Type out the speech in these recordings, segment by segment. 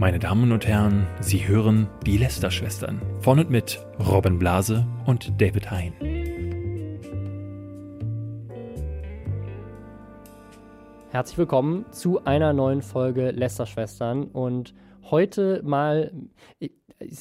Meine Damen und Herren, Sie hören die Lester-Schwestern von und mit Robin Blase und David Hein. Herzlich willkommen zu einer neuen Folge Lester-Schwestern und heute mal, es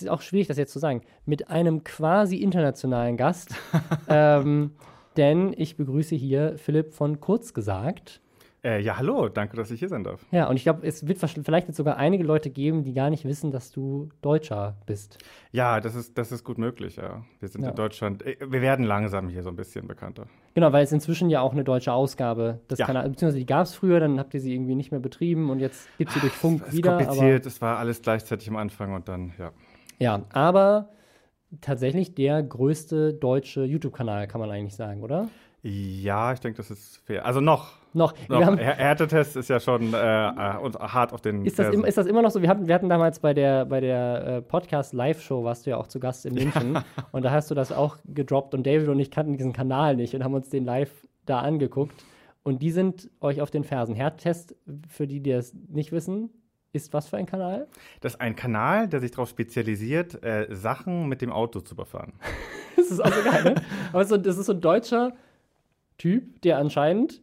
ist auch schwierig, das jetzt zu sagen, mit einem quasi internationalen Gast, ähm, denn ich begrüße hier Philipp von Kurz gesagt. Äh, ja, hallo, danke, dass ich hier sein darf. Ja, und ich glaube, es wird vielleicht jetzt sogar einige Leute geben, die gar nicht wissen, dass du Deutscher bist. Ja, das ist, das ist gut möglich, ja. Wir sind ja. in Deutschland, äh, wir werden langsam hier so ein bisschen bekannter. Genau, weil es inzwischen ja auch eine deutsche Ausgabe des ja. Kanals, beziehungsweise die gab es früher, dann habt ihr sie irgendwie nicht mehr betrieben und jetzt gibt es sie durch Funk es wieder. kompliziert, es war alles gleichzeitig am Anfang und dann, ja. Ja, aber tatsächlich der größte deutsche YouTube-Kanal, kann man eigentlich sagen, oder? Ja, ich denke, das ist fair. Also noch. Noch. noch. Haben, Härtetest ist ja schon äh, äh hart auf den. Ist das, im, ist das, immer noch so? Wir hatten, wir hatten damals bei der, bei der äh, Podcast-Live-Show, warst du ja auch zu Gast in München. Ja. Und da hast du das auch gedroppt. Und David und ich kannten diesen Kanal nicht und haben uns den live da angeguckt. Und die sind euch auf den Fersen. Härtetest, für die, die das nicht wissen, ist was für ein Kanal? Das ist ein Kanal, der sich darauf spezialisiert, äh, Sachen mit dem Auto zu überfahren. das ist auch so geil, ne? Aber so, das ist so ein deutscher Typ, der anscheinend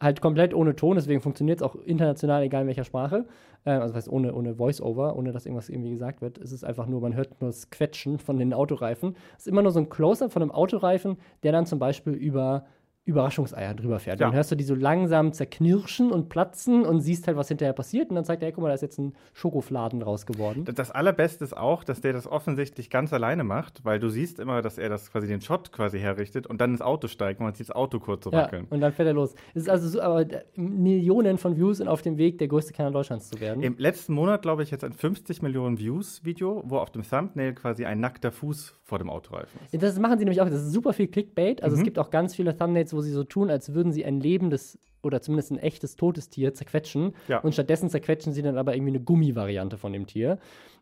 halt komplett ohne Ton, deswegen funktioniert es auch international, egal in welcher Sprache. Äh, also das heißt ohne, ohne Voice-Over, ohne dass irgendwas irgendwie gesagt wird. Es ist einfach nur, man hört nur das Quetschen von den Autoreifen. Es ist immer nur so ein Close-up von einem Autoreifen, der dann zum Beispiel über Überraschungseier drüber fährt. Ja. Dann hörst du die so langsam zerknirschen und platzen und siehst halt, was hinterher passiert. Und dann zeigt er, hey, guck mal, da ist jetzt ein Schokofladen raus geworden. Das Allerbeste ist auch, dass der das offensichtlich ganz alleine macht, weil du siehst immer, dass er das quasi den Shot quasi herrichtet und dann ins Auto steigt und man sieht das Auto kurz so wackeln. Ja, und dann fährt er los. Es ist also so, aber Millionen von Views sind auf dem Weg, der größte Kanal Deutschlands zu werden. Im letzten Monat, glaube ich, jetzt ein 50 Millionen Views Video, wo auf dem Thumbnail quasi ein nackter Fuß vor dem Autoreifen ist. Das machen sie nämlich auch. Das ist super viel Clickbait. Also mhm. es gibt auch ganz viele Thumbnails, wo sie so tun, als würden sie ein lebendes oder zumindest ein echtes totes Tier zerquetschen. Ja. Und stattdessen zerquetschen sie dann aber irgendwie eine Gummivariante von dem Tier.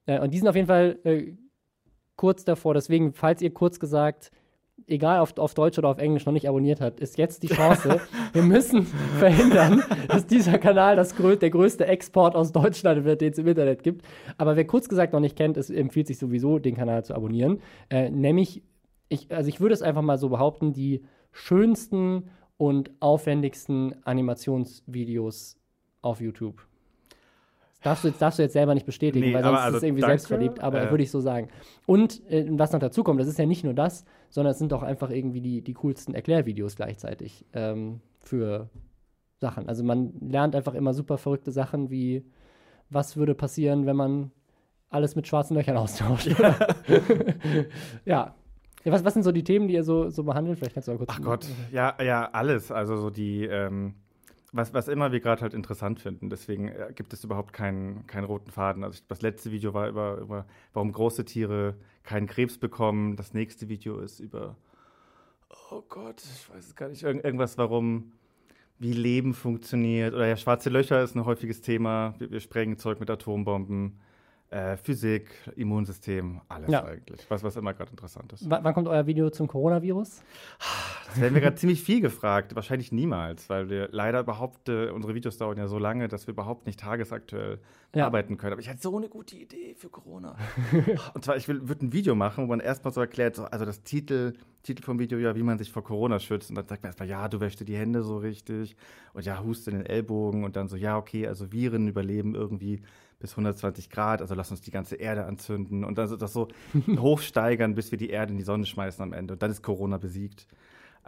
Äh, und die sind auf jeden Fall äh, kurz davor. Deswegen, falls ihr kurz gesagt egal auf, auf Deutsch oder auf Englisch noch nicht abonniert hat, ist jetzt die Chance. Wir müssen verhindern, dass dieser Kanal das grö der größte Export aus Deutschland wird, den es im Internet gibt. Aber wer kurz gesagt noch nicht kennt, es empfiehlt sich sowieso, den Kanal zu abonnieren. Äh, nämlich, ich, also ich würde es einfach mal so behaupten, die schönsten und aufwendigsten Animationsvideos auf YouTube. Darfst du jetzt, darfst du jetzt selber nicht bestätigen, nee, weil sonst also, ist es irgendwie danke, selbstverliebt, aber äh, würde ich so sagen. Und äh, was noch dazu kommt, das ist ja nicht nur das, sondern es sind auch einfach irgendwie die, die coolsten Erklärvideos gleichzeitig ähm, für Sachen. Also man lernt einfach immer super verrückte Sachen wie, was würde passieren, wenn man alles mit schwarzen Löchern austauscht. Ja. ja. Ja, was, was sind so die Themen, die ihr so, so behandelt? Vielleicht kannst du mal kurz. Ach Gott, ja, ja, alles. Also so die, ähm, was, was immer wir gerade halt interessant finden. Deswegen äh, gibt es überhaupt keinen, keinen roten Faden. Also das letzte Video war über, über, warum große Tiere keinen Krebs bekommen. Das nächste Video ist über, oh Gott, ich weiß es gar nicht, Irgend, irgendwas, warum, wie Leben funktioniert. Oder ja, schwarze Löcher ist ein häufiges Thema. Wir, wir sprengen Zeug mit Atombomben. Äh, Physik, Immunsystem, alles ja. eigentlich. Was, was immer gerade interessant ist. W wann kommt euer Video zum Coronavirus? Das werden wir gerade ziemlich viel gefragt. Wahrscheinlich niemals, weil wir leider überhaupt, äh, unsere Videos dauern ja so lange, dass wir überhaupt nicht tagesaktuell ja. arbeiten können. Aber ich hatte so eine gute Idee für Corona. Und zwar, ich würde ein Video machen, wo man erstmal so erklärt, so, also das Titel, Titel vom Video ja, wie man sich vor Corona schützt. Und dann sagt man erstmal, ja, du wäschst dir die Hände so richtig und ja, huste in den Ellbogen und dann so, ja, okay, also Viren überleben irgendwie bis 120 Grad, also lass uns die ganze Erde anzünden und dann das so hochsteigern, bis wir die Erde in die Sonne schmeißen am Ende. Und dann ist Corona besiegt.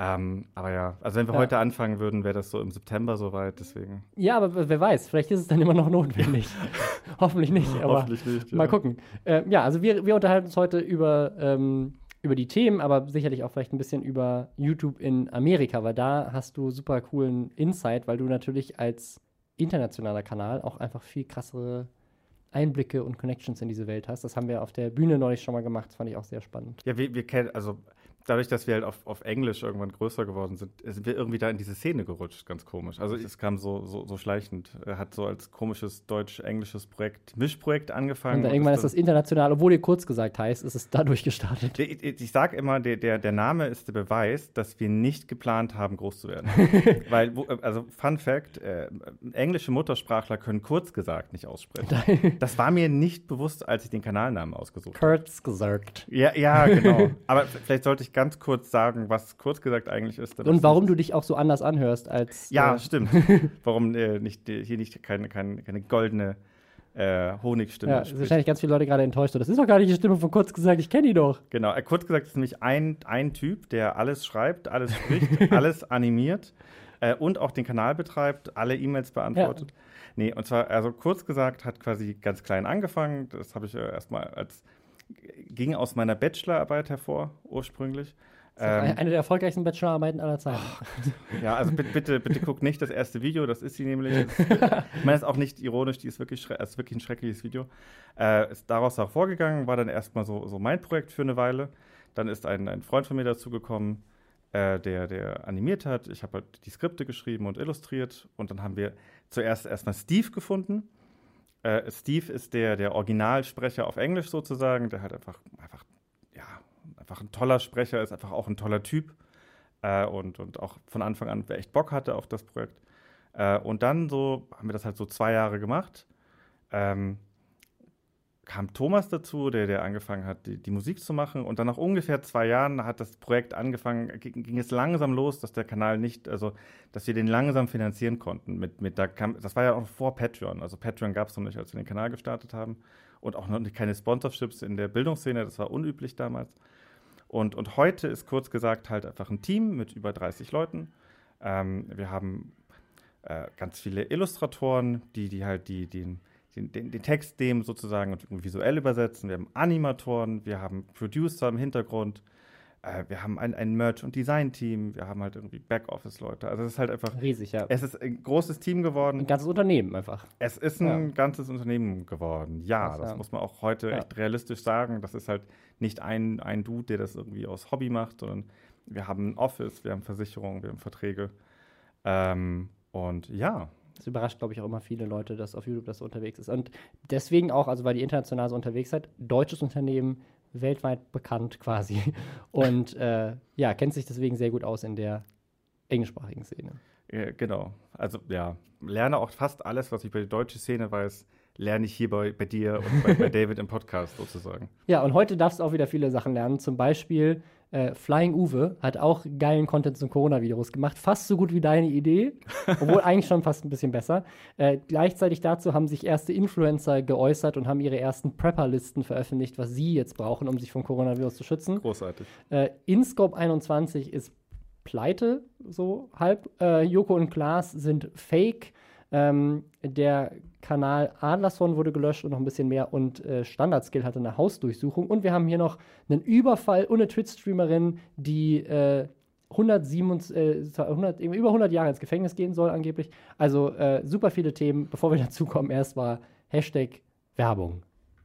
Ähm, aber ja, also wenn wir ja. heute anfangen würden, wäre das so im September soweit, deswegen. Ja, aber wer weiß, vielleicht ist es dann immer noch notwendig. Hoffentlich nicht, aber Hoffentlich nicht, ja. mal gucken. Äh, ja, also wir, wir unterhalten uns heute über, ähm, über die Themen, aber sicherlich auch vielleicht ein bisschen über YouTube in Amerika, weil da hast du super coolen Insight, weil du natürlich als internationaler Kanal auch einfach viel krassere Einblicke und Connections in diese Welt hast. Das haben wir auf der Bühne neulich schon mal gemacht. Das fand ich auch sehr spannend. Ja, wir, wir kennen, also dadurch, dass wir halt auf, auf Englisch irgendwann größer geworden sind, sind wir irgendwie da in diese Szene gerutscht, ganz komisch. Also es kam so, so, so schleichend. Er hat so als komisches deutsch-englisches Projekt, Mischprojekt angefangen. Und dann irgendwann ist das international, obwohl ihr kurz gesagt heißt, ist es dadurch gestartet. Ich, ich, ich sage immer, der, der, der Name ist der Beweis, dass wir nicht geplant haben, groß zu werden. Weil, also Fun Fact, äh, englische Muttersprachler können kurz gesagt nicht aussprechen. das war mir nicht bewusst, als ich den Kanalnamen ausgesucht habe. Kurz gesagt. Ja, ja, genau. Aber vielleicht sollte ich ganz kurz sagen, was kurz gesagt eigentlich ist. Und warum du dich auch so anders anhörst als. Ja, äh, stimmt. warum äh, nicht, hier nicht keine, keine, keine goldene äh, Honigstimme. Ja, spricht. wahrscheinlich ganz viele Leute gerade enttäuscht. Das ist doch gar nicht die Stimme von Kurz gesagt, ich kenne die doch. Genau, äh, kurz gesagt ist nämlich ein, ein Typ, der alles schreibt, alles spricht, alles animiert äh, und auch den Kanal betreibt, alle E-Mails beantwortet. Ja. Nee, und zwar, also kurz gesagt, hat quasi ganz klein angefangen. Das habe ich äh, erstmal als, ging aus meiner Bachelorarbeit hervor, ursprünglich. Ähm, eine der erfolgreichsten Bachelorarbeiten aller Zeiten. Oh, ja, also bitte, bitte, bitte guck nicht das erste Video, das ist sie nämlich. Ist, ich meine, es ist auch nicht ironisch, die ist wirklich, ist wirklich ein schreckliches Video. Äh, ist daraus auch vorgegangen, war dann erstmal so, so mein Projekt für eine Weile. Dann ist ein, ein Freund von mir dazugekommen, äh, der, der animiert hat. Ich habe halt die Skripte geschrieben und illustriert. Und dann haben wir zuerst erstmal Steve gefunden. Äh, Steve ist der, der Originalsprecher auf Englisch sozusagen, der halt einfach, einfach, ja, einfach ein toller Sprecher ist, einfach auch ein toller Typ. Äh, und, und auch von Anfang an echt Bock hatte auf das Projekt. Äh, und dann so haben wir das halt so zwei Jahre gemacht. Ähm, kam Thomas dazu, der, der angefangen hat, die, die, Musik zu machen. Und dann nach ungefähr zwei Jahren hat das Projekt angefangen, ging, ging, es langsam los, dass der Kanal nicht, also dass wir den langsam finanzieren konnten. Mit, mit, da kam, das war ja auch vor Patreon. Also Patreon gab es noch nicht, als wir den Kanal gestartet haben. Und auch noch keine Sponsorships in der Bildungsszene, das war unüblich damals. Und, und heute ist kurz gesagt halt einfach ein Team mit über 30 Leuten. Ähm, wir haben äh, ganz viele Illustratoren, die, die halt die, den den, den, den, Text dem sozusagen visuell übersetzen. Wir haben Animatoren, wir haben Producer im Hintergrund, äh, wir haben ein, ein Merch- und Design-Team, wir haben halt irgendwie Backoffice-Leute. Also es ist halt einfach riesig, ja. Es ist ein großes Team geworden. Ein ganzes Unternehmen einfach. Es ist ein ja. ganzes Unternehmen geworden. Ja, das, das ja. muss man auch heute ja. echt realistisch sagen. Das ist halt nicht ein, ein Dude, der das irgendwie aus Hobby macht, sondern wir haben ein Office, wir haben Versicherungen, wir haben Verträge. Ähm, und ja, das überrascht, glaube ich, auch immer viele Leute, dass auf YouTube das so unterwegs ist. Und deswegen auch, also weil die international so unterwegs seid, deutsches Unternehmen, weltweit bekannt quasi. Und äh, ja, kennt sich deswegen sehr gut aus in der englischsprachigen Szene. Ja, genau. Also ja, lerne auch fast alles, was ich über die deutsche Szene weiß, lerne ich hier bei, bei dir und bei, bei David im Podcast sozusagen. Ja, und heute darfst du auch wieder viele Sachen lernen. Zum Beispiel äh, Flying Uwe hat auch geilen Content zum Coronavirus gemacht. Fast so gut wie deine Idee, obwohl eigentlich schon fast ein bisschen besser. Äh, gleichzeitig dazu haben sich erste Influencer geäußert und haben ihre ersten Prepper-Listen veröffentlicht, was sie jetzt brauchen, um sich vom Coronavirus zu schützen. Großartig. Äh, InScope 21 ist pleite, so halb. Äh, Joko und Klaas sind fake. Ähm, der Kanal Adlerson wurde gelöscht und noch ein bisschen mehr. Und äh, Standardskill hatte eine Hausdurchsuchung. Und wir haben hier noch einen Überfall und eine Twitch-Streamerin, die äh, 107, äh, 100, über 100 Jahre ins Gefängnis gehen soll, angeblich. Also äh, super viele Themen. Bevor wir dazu kommen, erst mal Hashtag Werbung.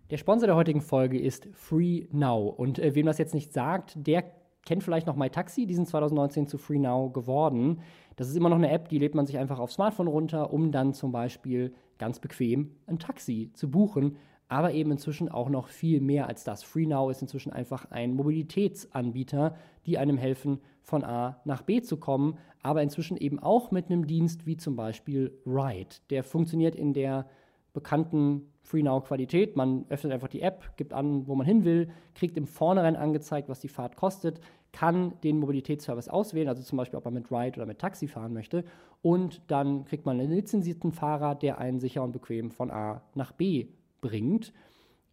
Der Sponsor der heutigen Folge ist Free Now. Und äh, wem das jetzt nicht sagt, der kennt vielleicht noch MyTaxi. Die sind 2019 zu Free Now geworden. Das ist immer noch eine App, die lädt man sich einfach aufs Smartphone runter, um dann zum Beispiel ganz bequem ein Taxi zu buchen. Aber eben inzwischen auch noch viel mehr als das. FreeNow ist inzwischen einfach ein Mobilitätsanbieter, die einem helfen, von A nach B zu kommen, aber inzwischen eben auch mit einem Dienst wie zum Beispiel Ride. Der funktioniert in der bekannten FreeNow-Qualität. Man öffnet einfach die App, gibt an, wo man hin will, kriegt im Vornherein angezeigt, was die Fahrt kostet, kann den Mobilitätsservice auswählen, also zum Beispiel, ob man mit Ride oder mit Taxi fahren möchte. Und dann kriegt man einen lizenzierten Fahrer, der einen sicher und bequem von A nach B bringt.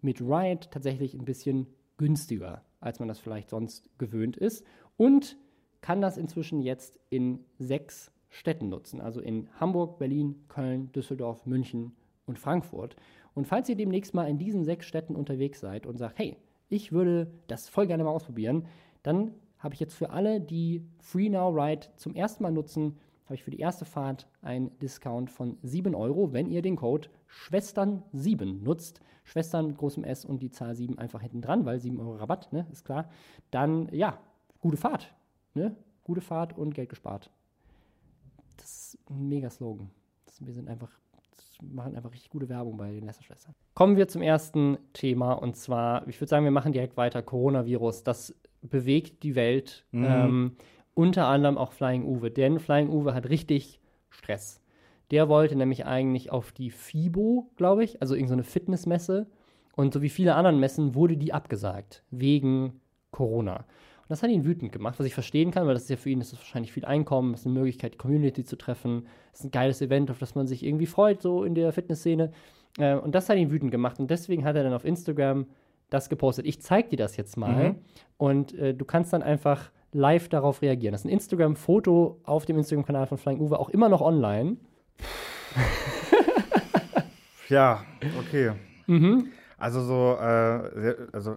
Mit Ride tatsächlich ein bisschen günstiger, als man das vielleicht sonst gewöhnt ist. Und kann das inzwischen jetzt in sechs Städten nutzen, also in Hamburg, Berlin, Köln, Düsseldorf, München und Frankfurt. Und falls ihr demnächst mal in diesen sechs Städten unterwegs seid und sagt, hey, ich würde das voll gerne mal ausprobieren, dann habe ich jetzt für alle, die Free Now Ride zum ersten Mal nutzen, habe ich für die erste Fahrt einen Discount von 7 Euro, wenn ihr den Code Schwestern7 nutzt. Schwestern mit großem S und die Zahl 7 einfach hinten dran, weil 7 Euro Rabatt, ne, ist klar. Dann, ja, gute Fahrt. Ne? Gute Fahrt und Geld gespart. Das ist ein mega Slogan. Wir sind einfach, machen einfach richtig gute Werbung bei den Lästerschwestern. Kommen wir zum ersten Thema und zwar, ich würde sagen, wir machen direkt weiter. Coronavirus, das bewegt die Welt. Mhm. Ähm, unter anderem auch Flying Uwe, denn Flying Uwe hat richtig Stress. Der wollte nämlich eigentlich auf die FIBO, glaube ich, also irgendeine so Fitnessmesse. Und so wie viele anderen Messen wurde die abgesagt, wegen Corona. Und das hat ihn wütend gemacht, was ich verstehen kann, weil das ist ja für ihn das ist wahrscheinlich viel Einkommen, ist eine Möglichkeit, die Community zu treffen. Ist ein geiles Event, auf das man sich irgendwie freut, so in der Fitnessszene. Äh, und das hat ihn wütend gemacht. Und deswegen hat er dann auf Instagram das gepostet. Ich zeig dir das jetzt mal. Mhm. Und äh, du kannst dann einfach live darauf reagieren. Das ist ein Instagram-Foto auf dem Instagram-Kanal von Flying Uwe, auch immer noch online. ja, okay. Mhm. Also so, äh, also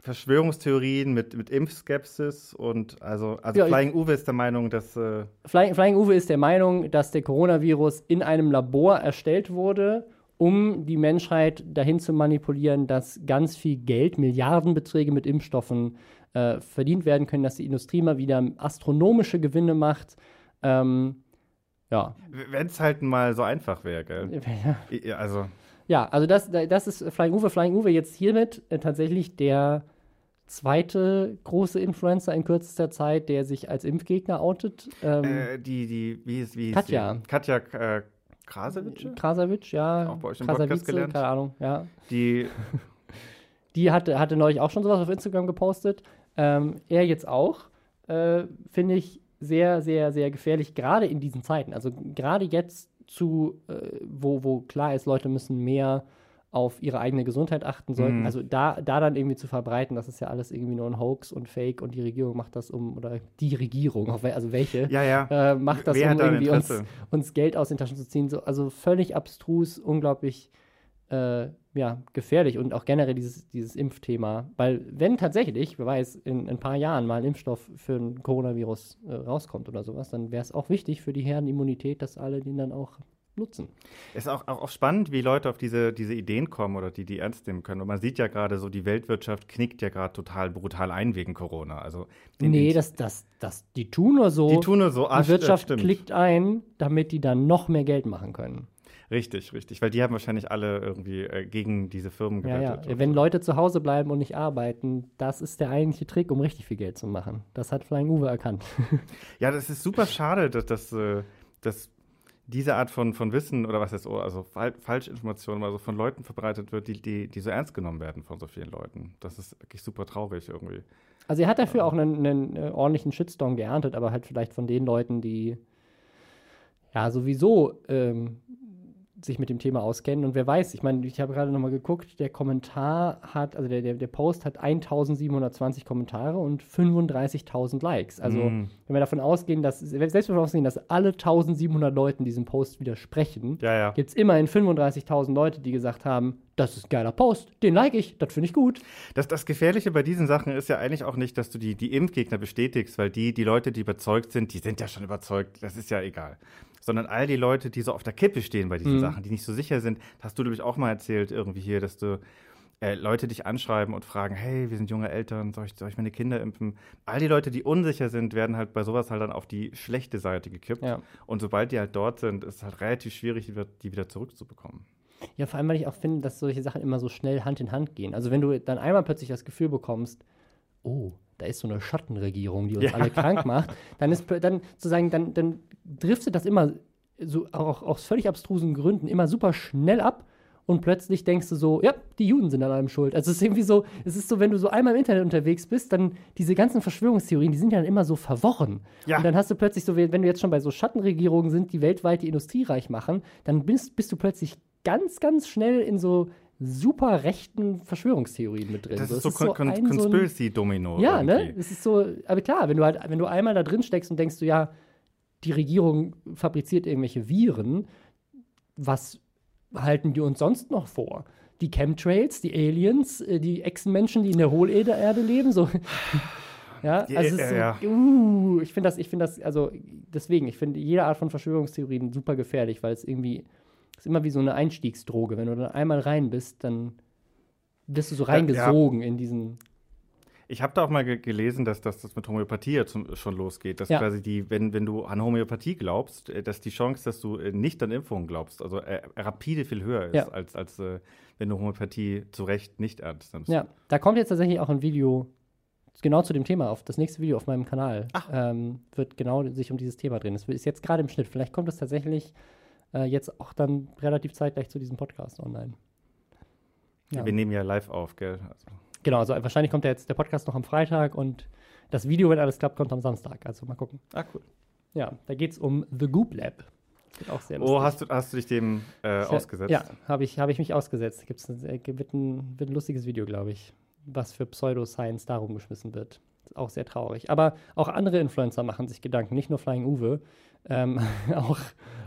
Verschwörungstheorien mit, mit Impfskepsis und also, also ja, Flying Uwe ist der Meinung, dass. Äh Flying, Flying Uwe ist der Meinung, dass der Coronavirus in einem Labor erstellt wurde, um die Menschheit dahin zu manipulieren, dass ganz viel Geld, Milliardenbeträge mit Impfstoffen äh, verdient werden können, dass die Industrie mal wieder astronomische Gewinne macht. Ähm, ja. Wenn es halt mal so einfach wäre, gell? Ja. Also. Ja, also das, das ist Flying Uwe. Flying Uwe jetzt hiermit äh, tatsächlich der zweite große Influencer in kürzester Zeit, der sich als Impfgegner outet. Ähm, äh, die, die, wie ist, wie ist Katja. Die? Katja äh, Krasavitsch? Krasavitsch, ja. Auch bei euch im Podcast gelernt. Keine Ahnung, ja. Die, die hatte, hatte neulich auch schon sowas auf Instagram gepostet. Ähm, er jetzt auch. Äh, Finde ich sehr, sehr, sehr gefährlich, gerade in diesen Zeiten. Also gerade jetzt zu, äh, wo, wo klar ist, Leute müssen mehr auf ihre eigene Gesundheit achten sollten. Mhm. Also da, da dann irgendwie zu verbreiten, das ist ja alles irgendwie nur ein Hoax und Fake und die Regierung macht das um, oder die Regierung, also welche, ja, ja. Äh, macht das, Wer um irgendwie uns, uns, Geld aus den Taschen zu ziehen. So, also völlig abstrus, unglaublich äh, ja, gefährlich und auch generell dieses, dieses Impfthema. Weil wenn tatsächlich, wer weiß, in, in ein paar Jahren mal ein Impfstoff für ein Coronavirus äh, rauskommt oder sowas, dann wäre es auch wichtig für die Herdenimmunität, dass alle den dann auch nutzen. Es ist auch, auch, auch, spannend, wie Leute auf diese, diese Ideen kommen oder die die ernst nehmen können. Und man sieht ja gerade so, die Weltwirtschaft knickt ja gerade total brutal ein wegen Corona. Also nee, das, das, das, die tun nur so. Die tun nur so. Ah, die Wirtschaft stimmt. klickt ein, damit die dann noch mehr Geld machen können. Richtig, richtig. Weil die haben wahrscheinlich alle irgendwie äh, gegen diese Firmen gewettet. Ja, ja. Wenn so. Leute zu Hause bleiben und nicht arbeiten, das ist der eigentliche Trick, um richtig viel Geld zu machen. Das hat Flying Uwe erkannt. ja, das ist super schade, dass, dass, äh, dass diese Art von, von Wissen oder was jetzt, also Fal Falschinformationen also von Leuten verbreitet wird, die, die, die so ernst genommen werden von so vielen Leuten. Das ist wirklich super traurig irgendwie. Also er hat dafür auch einen, einen äh, ordentlichen Shitstorm geerntet, aber halt vielleicht von den Leuten, die ja sowieso ähm, sich mit dem Thema auskennen. Und wer weiß, ich meine, ich habe gerade nochmal geguckt, der Kommentar hat, also der, der, der Post hat 1720 Kommentare und 35.000 Likes. Also, mm. wenn wir davon ausgehen, dass, selbst wenn wir davon ausgehen, dass alle 1700 Leuten diesem Post widersprechen, ja, ja. gibt es immerhin 35.000 Leute, die gesagt haben, das ist ein geiler Post, den like ich, das finde ich gut. Das, das Gefährliche bei diesen Sachen ist ja eigentlich auch nicht, dass du die, die Impfgegner bestätigst, weil die, die Leute, die überzeugt sind, die sind ja schon überzeugt, das ist ja egal sondern all die Leute, die so auf der Kippe stehen bei diesen mhm. Sachen, die nicht so sicher sind. hast du, glaube ich, auch mal erzählt irgendwie hier, dass du äh, Leute dich anschreiben und fragen, hey, wir sind junge Eltern, soll ich, soll ich meine Kinder impfen? All die Leute, die unsicher sind, werden halt bei sowas halt dann auf die schlechte Seite gekippt. Ja. Und sobald die halt dort sind, ist es halt relativ schwierig, die wieder zurückzubekommen. Ja, vor allem, weil ich auch finde, dass solche Sachen immer so schnell Hand in Hand gehen. Also wenn du dann einmal plötzlich das Gefühl bekommst, oh, da ist so eine Schattenregierung, die uns ja. alle krank macht, dann ist dann sozusagen, dann, dann driftet das immer so auch aus völlig abstrusen Gründen immer super schnell ab und plötzlich denkst du so, ja, die Juden sind an allem schuld. Also es ist irgendwie so, es ist so, wenn du so einmal im Internet unterwegs bist, dann diese ganzen Verschwörungstheorien, die sind ja dann immer so verworren. Ja. Und dann hast du plötzlich so, wenn du jetzt schon bei so Schattenregierungen sind, die weltweit die Industrie reich machen, dann bist, bist du plötzlich ganz, ganz schnell in so super rechten Verschwörungstheorien mit drin. Das ist so, ist so Con ein, Conspiracy-Domino. Ja, ne? irgendwie. ne? Es ist so, aber klar, wenn du halt, wenn du einmal da drin steckst und denkst du, ja, die Regierung fabriziert irgendwelche Viren, was halten die uns sonst noch vor? Die Chemtrails, die Aliens, äh, die Echsenmenschen, die in der Hohlerde leben, so. ja, also ja, so, uh, ich finde das, ich finde das, also deswegen, ich finde jede Art von Verschwörungstheorien super gefährlich, weil es irgendwie ist immer wie so eine Einstiegsdroge. Wenn du dann einmal rein bist, dann bist du so reingesogen ja, ja. in diesen. Ich habe da auch mal ge gelesen, dass, dass das mit Homöopathie ja zum, schon losgeht. Dass ja. quasi die, wenn, wenn du an Homöopathie glaubst, äh, dass die Chance, dass du äh, nicht an Impfungen glaubst, also äh, rapide viel höher ist, als, als äh, wenn du Homöopathie zu Recht nicht ernst nimmst. Ja, da kommt jetzt tatsächlich auch ein Video genau zu dem Thema auf. Das nächste Video auf meinem Kanal ähm, wird genau sich um dieses Thema drehen. Das ist jetzt gerade im Schnitt. Vielleicht kommt es tatsächlich äh, jetzt auch dann relativ zeitgleich zu diesem Podcast online. Ja. Wir nehmen ja live auf, gell? Also. Genau, also wahrscheinlich kommt der jetzt der Podcast noch am Freitag und das Video, wenn alles klappt, kommt am Samstag. Also mal gucken. Ah, cool. Ja, da geht es um The Goop Lab. Das auch sehr oh, hast du, hast du dich dem äh, ausgesetzt? Ja, habe ich, hab ich mich ausgesetzt. Gibt's ein, äh, wird, ein, wird ein lustiges Video, glaube ich, was für Pseudoscience darum geschmissen wird. Auch sehr traurig. Aber auch andere Influencer machen sich Gedanken, nicht nur Flying Uwe. Ähm, auch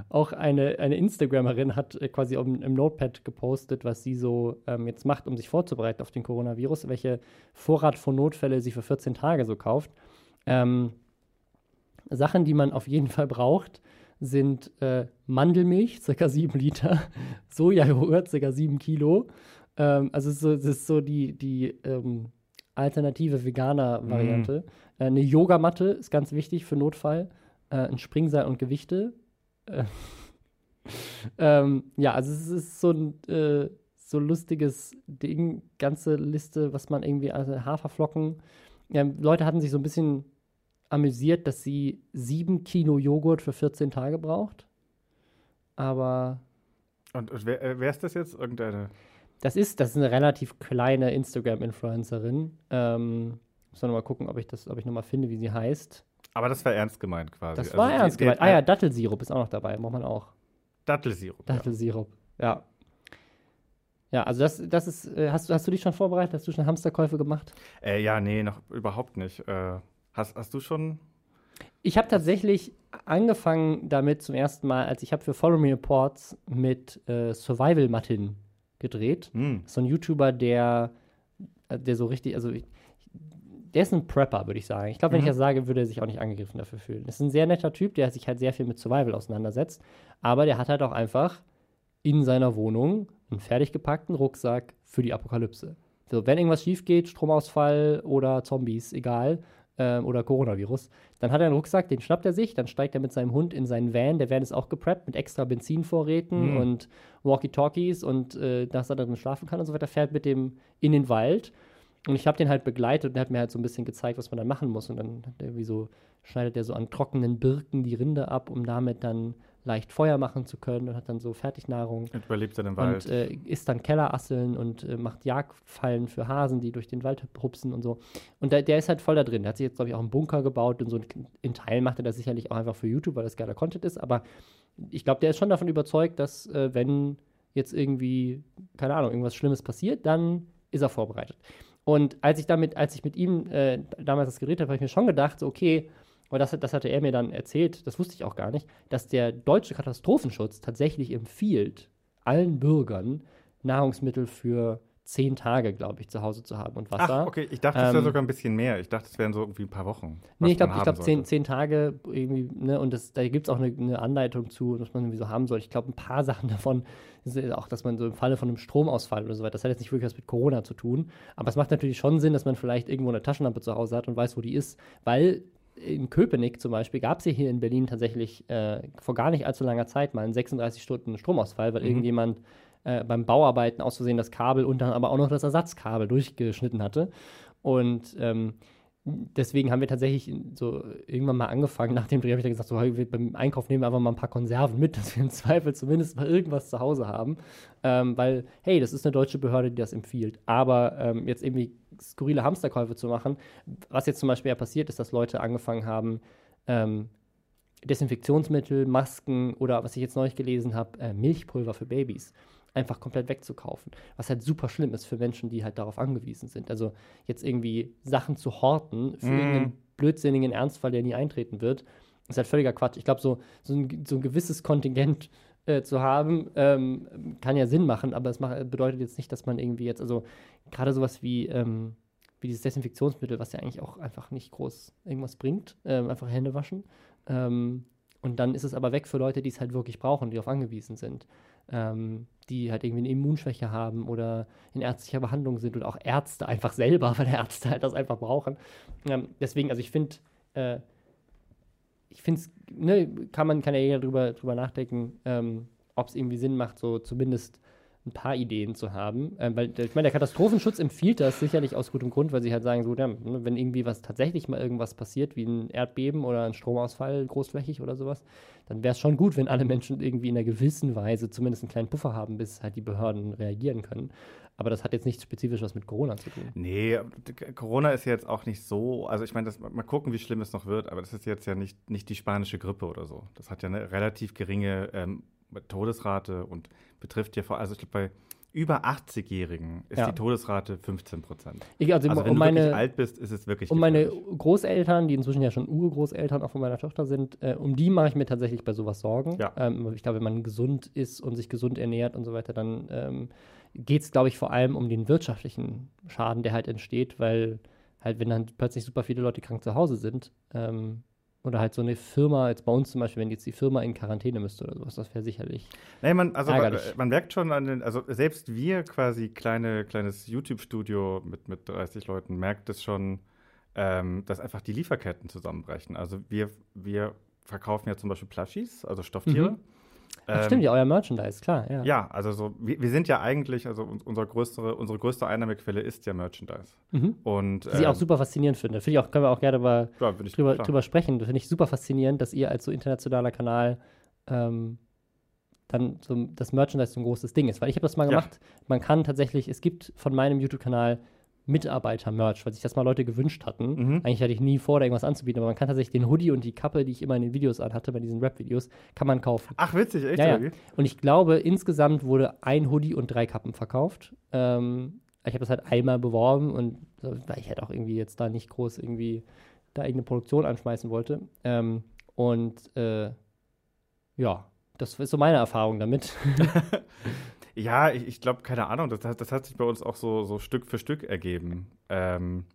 auch eine, eine Instagramerin hat äh, quasi im, im, Notepad gepostet, was sie so ähm, jetzt macht, um sich vorzubereiten auf den Coronavirus, welche Vorrat von Notfälle sie für 14 Tage so kauft. Ähm, Sachen, die man auf jeden Fall braucht, sind äh, Mandelmilch, ca. 7 Liter, Sojajoghurt, ca. 7 Kilo. Ähm, also es ist so, es ist so die, die ähm, alternative Veganer-Variante. Mm. Äh, eine Yogamatte ist ganz wichtig für Notfall. Äh, ein Springseil und Gewichte äh, ähm, ja, also es ist so ein äh, so lustiges Ding, ganze Liste, was man irgendwie, also Haferflocken. Ja, Leute hatten sich so ein bisschen amüsiert, dass sie sieben Kilo Joghurt für 14 Tage braucht. Aber. Und, und wer, äh, wer, ist das jetzt? Irgendeine? Das ist, das ist eine relativ kleine Instagram-Influencerin. Ähm, muss noch mal gucken, ob ich das, ob ich noch mal finde, wie sie heißt. Aber das war ernst gemeint quasi. Das war also ernst gemeint. Ah ja, Dattelsirup ist auch noch dabei, braucht man auch. Dattelsirup. Dattelsirup, ja. ja. Ja, also das, das ist, äh, hast, hast du dich schon vorbereitet? Hast du schon Hamsterkäufe gemacht? Äh, ja, nee, noch überhaupt nicht. Äh, hast, hast du schon? Ich habe tatsächlich angefangen damit zum ersten Mal, als ich habe für Follow Me Reports mit äh, Survival Martin gedreht. Mm. So ein YouTuber, der, äh, der so richtig, also ich, der ist ein Prepper, würde ich sagen. Ich glaube, wenn mhm. ich das sage, würde er sich auch nicht angegriffen dafür fühlen. Das ist ein sehr netter Typ, der sich halt sehr viel mit Survival auseinandersetzt. Aber der hat halt auch einfach in seiner Wohnung einen fertig gepackten Rucksack für die Apokalypse. So, wenn irgendwas schief geht, Stromausfall oder Zombies, egal, ähm, oder Coronavirus, dann hat er einen Rucksack, den schnappt er sich, dann steigt er mit seinem Hund in seinen Van. Der Van ist auch gepreppt mit extra Benzinvorräten mhm. und Walkie-Talkies und äh, dass er darin schlafen kann und so weiter, fährt mit dem in den Wald und ich habe den halt begleitet und er hat mir halt so ein bisschen gezeigt, was man dann machen muss. Und dann hat er wie so, schneidet er so an trockenen Birken die Rinde ab, um damit dann leicht Feuer machen zu können und hat dann so Fertignahrung. Und überlebt er den Wald. Und äh, isst dann Kellerasseln und äh, macht Jagdfallen für Hasen, die durch den Wald hupsen und so. Und der, der ist halt voll da drin. Der hat sich jetzt, glaube ich, auch einen Bunker gebaut und so. In Teilen macht er das sicherlich auch einfach für YouTube, weil das geiler Content ist. Aber ich glaube, der ist schon davon überzeugt, dass äh, wenn jetzt irgendwie, keine Ahnung, irgendwas Schlimmes passiert, dann ist er vorbereitet. Und als ich damit, als ich mit ihm äh, damals das geredet habe, habe ich mir schon gedacht, so, okay, aber das, das hatte er mir dann erzählt, das wusste ich auch gar nicht, dass der deutsche Katastrophenschutz tatsächlich empfiehlt, allen Bürgern Nahrungsmittel für zehn Tage, glaube ich, zu Hause zu haben und Wasser. Ach, okay, ich dachte, es wäre ähm, sogar ein bisschen mehr. Ich dachte, es wären so irgendwie ein paar Wochen. Nee, ich glaube, ich glaube, zehn, zehn Tage irgendwie, ne, und das, da gibt es auch eine, eine, Anleitung zu, was man irgendwie so haben soll. Ich glaube, ein paar Sachen davon ist auch, dass man so im Falle von einem Stromausfall oder so weiter, das hat jetzt nicht wirklich was mit Corona zu tun, aber es macht natürlich schon Sinn, dass man vielleicht irgendwo eine Taschenlampe zu Hause hat und weiß, wo die ist, weil in Köpenick zum Beispiel gab es ja hier in Berlin tatsächlich äh, vor gar nicht allzu langer Zeit mal einen 36 Stunden Stromausfall, weil mhm. irgendjemand äh, beim Bauarbeiten aus Versehen das Kabel und dann aber auch noch das Ersatzkabel durchgeschnitten hatte. Und ähm, deswegen haben wir tatsächlich so irgendwann mal angefangen, nach dem Dreh habe ich dann gesagt, so, beim Einkauf nehmen wir einfach mal ein paar Konserven mit, dass wir im Zweifel zumindest mal irgendwas zu Hause haben. Ähm, weil, hey, das ist eine deutsche Behörde, die das empfiehlt. Aber ähm, jetzt irgendwie skurrile Hamsterkäufe zu machen, was jetzt zum Beispiel ja passiert ist, dass Leute angefangen haben, ähm, Desinfektionsmittel, Masken oder was ich jetzt neulich gelesen habe, äh, Milchpulver für Babys einfach komplett wegzukaufen. Was halt super schlimm ist für Menschen, die halt darauf angewiesen sind. Also jetzt irgendwie Sachen zu horten für mm. irgendeinen blödsinnigen Ernstfall, der nie eintreten wird, ist halt völliger Quatsch. Ich glaube, so, so, ein, so ein gewisses Kontingent äh, zu haben, ähm, kann ja Sinn machen, aber es bedeutet jetzt nicht, dass man irgendwie jetzt, also gerade sowas wie, ähm, wie dieses Desinfektionsmittel, was ja eigentlich auch einfach nicht groß irgendwas bringt, ähm, einfach Hände waschen. Ähm, und dann ist es aber weg für Leute, die es halt wirklich brauchen, die darauf angewiesen sind. Ähm, die halt irgendwie eine Immunschwäche haben oder in ärztlicher Behandlung sind oder auch Ärzte einfach selber, weil Ärzte halt das einfach brauchen. Ähm, deswegen, also ich finde, äh, ich finde es, ne, kann man kann ja jeder drüber, drüber nachdenken, ähm, ob es irgendwie Sinn macht, so zumindest ein paar Ideen zu haben. Ähm, weil ich meine, der Katastrophenschutz empfiehlt das sicherlich aus gutem Grund, weil sie halt sagen, so, ja, ne, wenn irgendwie was tatsächlich mal irgendwas passiert, wie ein Erdbeben oder ein Stromausfall großflächig oder sowas, dann wäre es schon gut, wenn alle Menschen irgendwie in einer gewissen Weise zumindest einen kleinen Puffer haben, bis halt die Behörden reagieren können. Aber das hat jetzt nichts spezifisch was mit Corona zu tun. Nee, Corona ist jetzt auch nicht so, also ich meine, mal gucken, wie schlimm es noch wird, aber das ist jetzt ja nicht, nicht die spanische Grippe oder so. Das hat ja eine relativ geringe ähm, Todesrate und betrifft ja vor, also ich glaube, bei über 80-Jährigen ist ja. die Todesrate 15 Prozent. Also, also, wenn um du meine, wirklich alt bist, ist es wirklich. Um meine Großeltern, die inzwischen ja schon Urgroßeltern auch von meiner Tochter sind, äh, um die mache ich mir tatsächlich bei sowas Sorgen. Ja. Ähm, ich glaube, wenn man gesund ist und sich gesund ernährt und so weiter, dann ähm, geht es, glaube ich, vor allem um den wirtschaftlichen Schaden, der halt entsteht, weil halt, wenn dann plötzlich super viele Leute krank zu Hause sind, ähm, oder halt so eine Firma, jetzt bei uns zum Beispiel, wenn jetzt die Firma in Quarantäne müsste oder sowas, das wäre sicherlich. Nee, man, also man, man, merkt schon an den, also selbst wir quasi kleine, kleines YouTube-Studio mit, mit 30 Leuten, merkt es schon, ähm, dass einfach die Lieferketten zusammenbrechen. Also wir, wir verkaufen ja zum Beispiel Plushies, also Stofftiere. Mhm. Ach, stimmt, ja, euer Merchandise, klar. Ja, ja also so, wir, wir, sind ja eigentlich, also unsere größere, unsere größte Einnahmequelle ist ja Merchandise. Mhm. Und, ähm, ich auch super faszinierend finde. Finde ich auch, können wir auch gerne mal ja, drüber, drüber, sprechen. Finde ich super faszinierend, dass ihr als so internationaler Kanal ähm, dann so das Merchandise so ein großes Ding ist. Weil ich habe das mal gemacht. Ja. Man kann tatsächlich, es gibt von meinem YouTube-Kanal Mitarbeiter-Merch, weil sich das mal Leute gewünscht hatten. Mhm. Eigentlich hatte ich nie vor, da irgendwas anzubieten, aber man kann tatsächlich den Hoodie und die Kappe, die ich immer in den Videos anhatte, bei diesen Rap-Videos, kann man kaufen. Ach, witzig, echt? Ja, ja. Und ich glaube, insgesamt wurde ein Hoodie und drei Kappen verkauft. Ähm, ich habe das halt einmal beworben und weil ich halt auch irgendwie jetzt da nicht groß irgendwie da irgendeine Produktion anschmeißen wollte. Ähm, und äh, ja, das ist so meine Erfahrung damit. Ja, ich, ich glaube, keine Ahnung, das, das, hat sich bei uns auch so, so Stück für Stück ergeben. Ähm,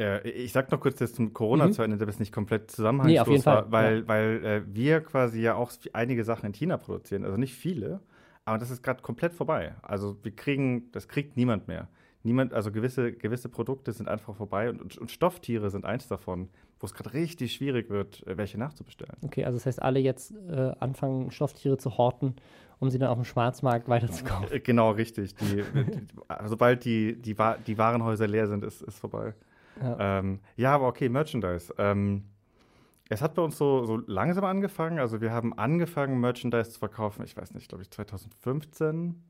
äh, ich sag noch kurz jetzt zum Corona mhm. zu Ende, damit es nicht komplett zusammenhangslos nee, auf jeden war, Fall. weil, ja. weil äh, wir quasi ja auch einige Sachen in China produzieren, also nicht viele, aber das ist gerade komplett vorbei. Also wir kriegen, das kriegt niemand mehr. Niemand, also gewisse, gewisse Produkte sind einfach vorbei und, und, und Stofftiere sind eins davon, wo es gerade richtig schwierig wird, äh, welche nachzubestellen. Okay, also das heißt, alle jetzt äh, anfangen, Stofftiere zu horten um sie dann auf dem Schwarzmarkt weiterzukaufen. Äh, genau, richtig. Die, die, sobald die, die, die Warenhäuser leer sind, ist es vorbei. Ja. Ähm, ja, aber okay, Merchandise. Ähm, es hat bei uns so, so langsam angefangen. Also wir haben angefangen, Merchandise zu verkaufen, ich weiß nicht, glaube ich, 2015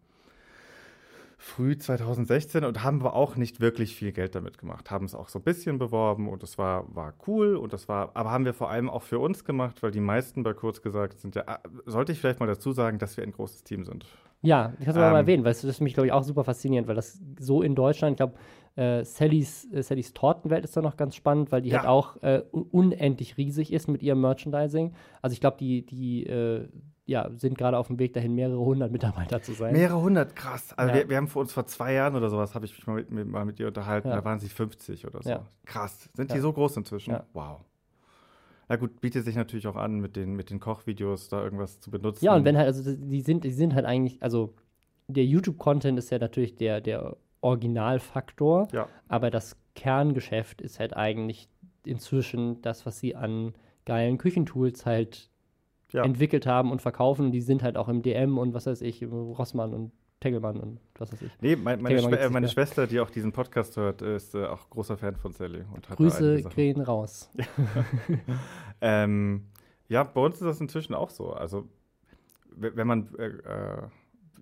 früh 2016 und haben wir auch nicht wirklich viel Geld damit gemacht. Haben es auch so ein bisschen beworben und es war, war cool und das war, aber haben wir vor allem auch für uns gemacht, weil die meisten bei kurz gesagt sind ja, ah, sollte ich vielleicht mal dazu sagen, dass wir ein großes Team sind. Ja, ich hatte ähm, mal erwähnt, weil das ist für mich, glaube ich, auch super faszinierend, weil das so in Deutschland, ich glaube, äh, Sallys, äh, Sallys Tortenwelt ist da noch ganz spannend, weil die ja. halt auch äh, unendlich riesig ist mit ihrem Merchandising. Also ich glaube, die, die äh, ja, sind gerade auf dem Weg dahin, mehrere hundert Mitarbeiter zu sein. Mehrere hundert, krass. Also ja. wir, wir, haben für uns vor zwei Jahren oder sowas, habe ich mich mal mit, mit, mal mit ihr unterhalten, ja. da waren sie 50 oder so. Ja. Krass. Sind die so groß inzwischen? Wow. Na gut, bietet sich natürlich auch an, mit den, mit den Kochvideos da irgendwas zu benutzen. Ja, und wenn halt, also die sind, die sind halt eigentlich, also der YouTube-Content ist ja natürlich der, der Originalfaktor, aber das Kerngeschäft ist halt eigentlich inzwischen das, was sie an geilen Küchentools halt ja. entwickelt haben und verkaufen. Die sind halt auch im DM und was weiß ich, Rossmann und Tengelmann und was weiß ich. Nee, mein, meine, Schwe äh, meine Schwester, die auch diesen Podcast hört, ist äh, auch großer Fan von Sally. Und hat Grüße gehen raus. ähm, ja, bei uns ist das inzwischen auch so. Also, wenn man, äh, äh,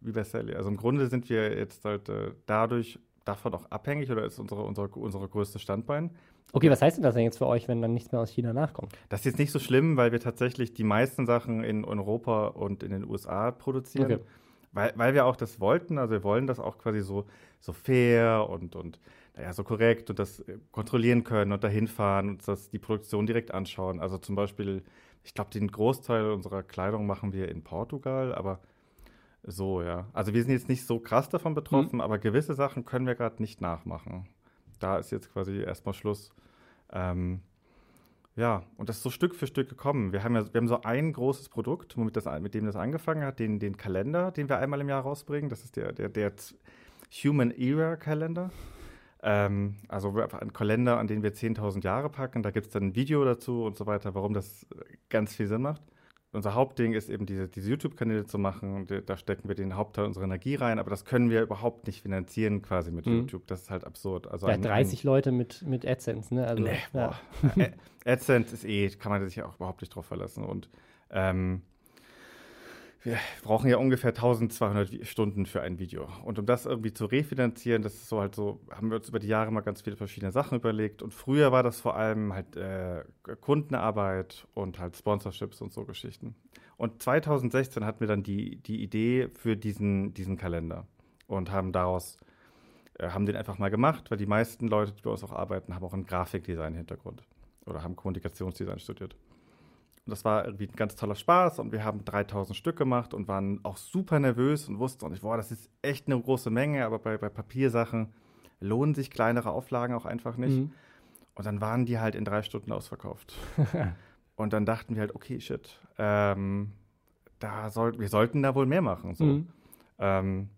wie bei Sally, also im Grunde sind wir jetzt halt äh, dadurch davon auch abhängig oder ist unsere, unsere, unsere größte Standbein, Okay, was heißt denn das denn jetzt für euch, wenn dann nichts mehr aus China nachkommt? Das ist jetzt nicht so schlimm, weil wir tatsächlich die meisten Sachen in Europa und in den USA produzieren. Okay. Weil, weil wir auch das wollten, also wir wollen das auch quasi so, so fair und, und naja, so korrekt und das äh, kontrollieren können und dahin fahren und das die Produktion direkt anschauen. Also zum Beispiel, ich glaube, den Großteil unserer Kleidung machen wir in Portugal, aber so, ja. Also wir sind jetzt nicht so krass davon betroffen, mhm. aber gewisse Sachen können wir gerade nicht nachmachen da ist jetzt quasi erstmal Schluss. Ähm, ja, und das ist so Stück für Stück gekommen. Wir haben ja wir haben so ein großes Produkt, womit das, mit dem das angefangen hat, den, den Kalender, den wir einmal im Jahr rausbringen. Das ist der, der, der Human Era Kalender. Ähm, also ein Kalender, an den wir 10.000 Jahre packen. Da gibt es dann ein Video dazu und so weiter, warum das ganz viel Sinn macht. Unser Hauptding ist eben diese, diese YouTube-Kanäle zu machen. Da stecken wir den Hauptteil unserer Energie rein, aber das können wir überhaupt nicht finanzieren quasi mit mhm. YouTube. Das ist halt absurd. Also ja, ein, 30 ein, Leute mit, mit AdSense, ne? Also, nee, ja. AdSense ist eh, kann man sich auch überhaupt nicht drauf verlassen. Und ähm, wir brauchen ja ungefähr 1200 Stunden für ein Video. Und um das irgendwie zu refinanzieren, das ist so halt so, haben wir uns über die Jahre mal ganz viele verschiedene Sachen überlegt. Und früher war das vor allem halt äh, Kundenarbeit und halt Sponsorships und so Geschichten. Und 2016 hatten wir dann die, die Idee für diesen, diesen Kalender und haben daraus, äh, haben den einfach mal gemacht, weil die meisten Leute, die bei uns auch arbeiten, haben auch einen Grafikdesign-Hintergrund oder haben Kommunikationsdesign studiert. Und das war irgendwie ein ganz toller Spaß und wir haben 3000 Stück gemacht und waren auch super nervös und wussten auch nicht, boah, das ist echt eine große Menge, aber bei, bei Papiersachen lohnen sich kleinere Auflagen auch einfach nicht. Mhm. Und dann waren die halt in drei Stunden ausverkauft. und dann dachten wir halt, okay, shit, ähm, da soll, wir sollten da wohl mehr machen. So. Mhm. Ähm,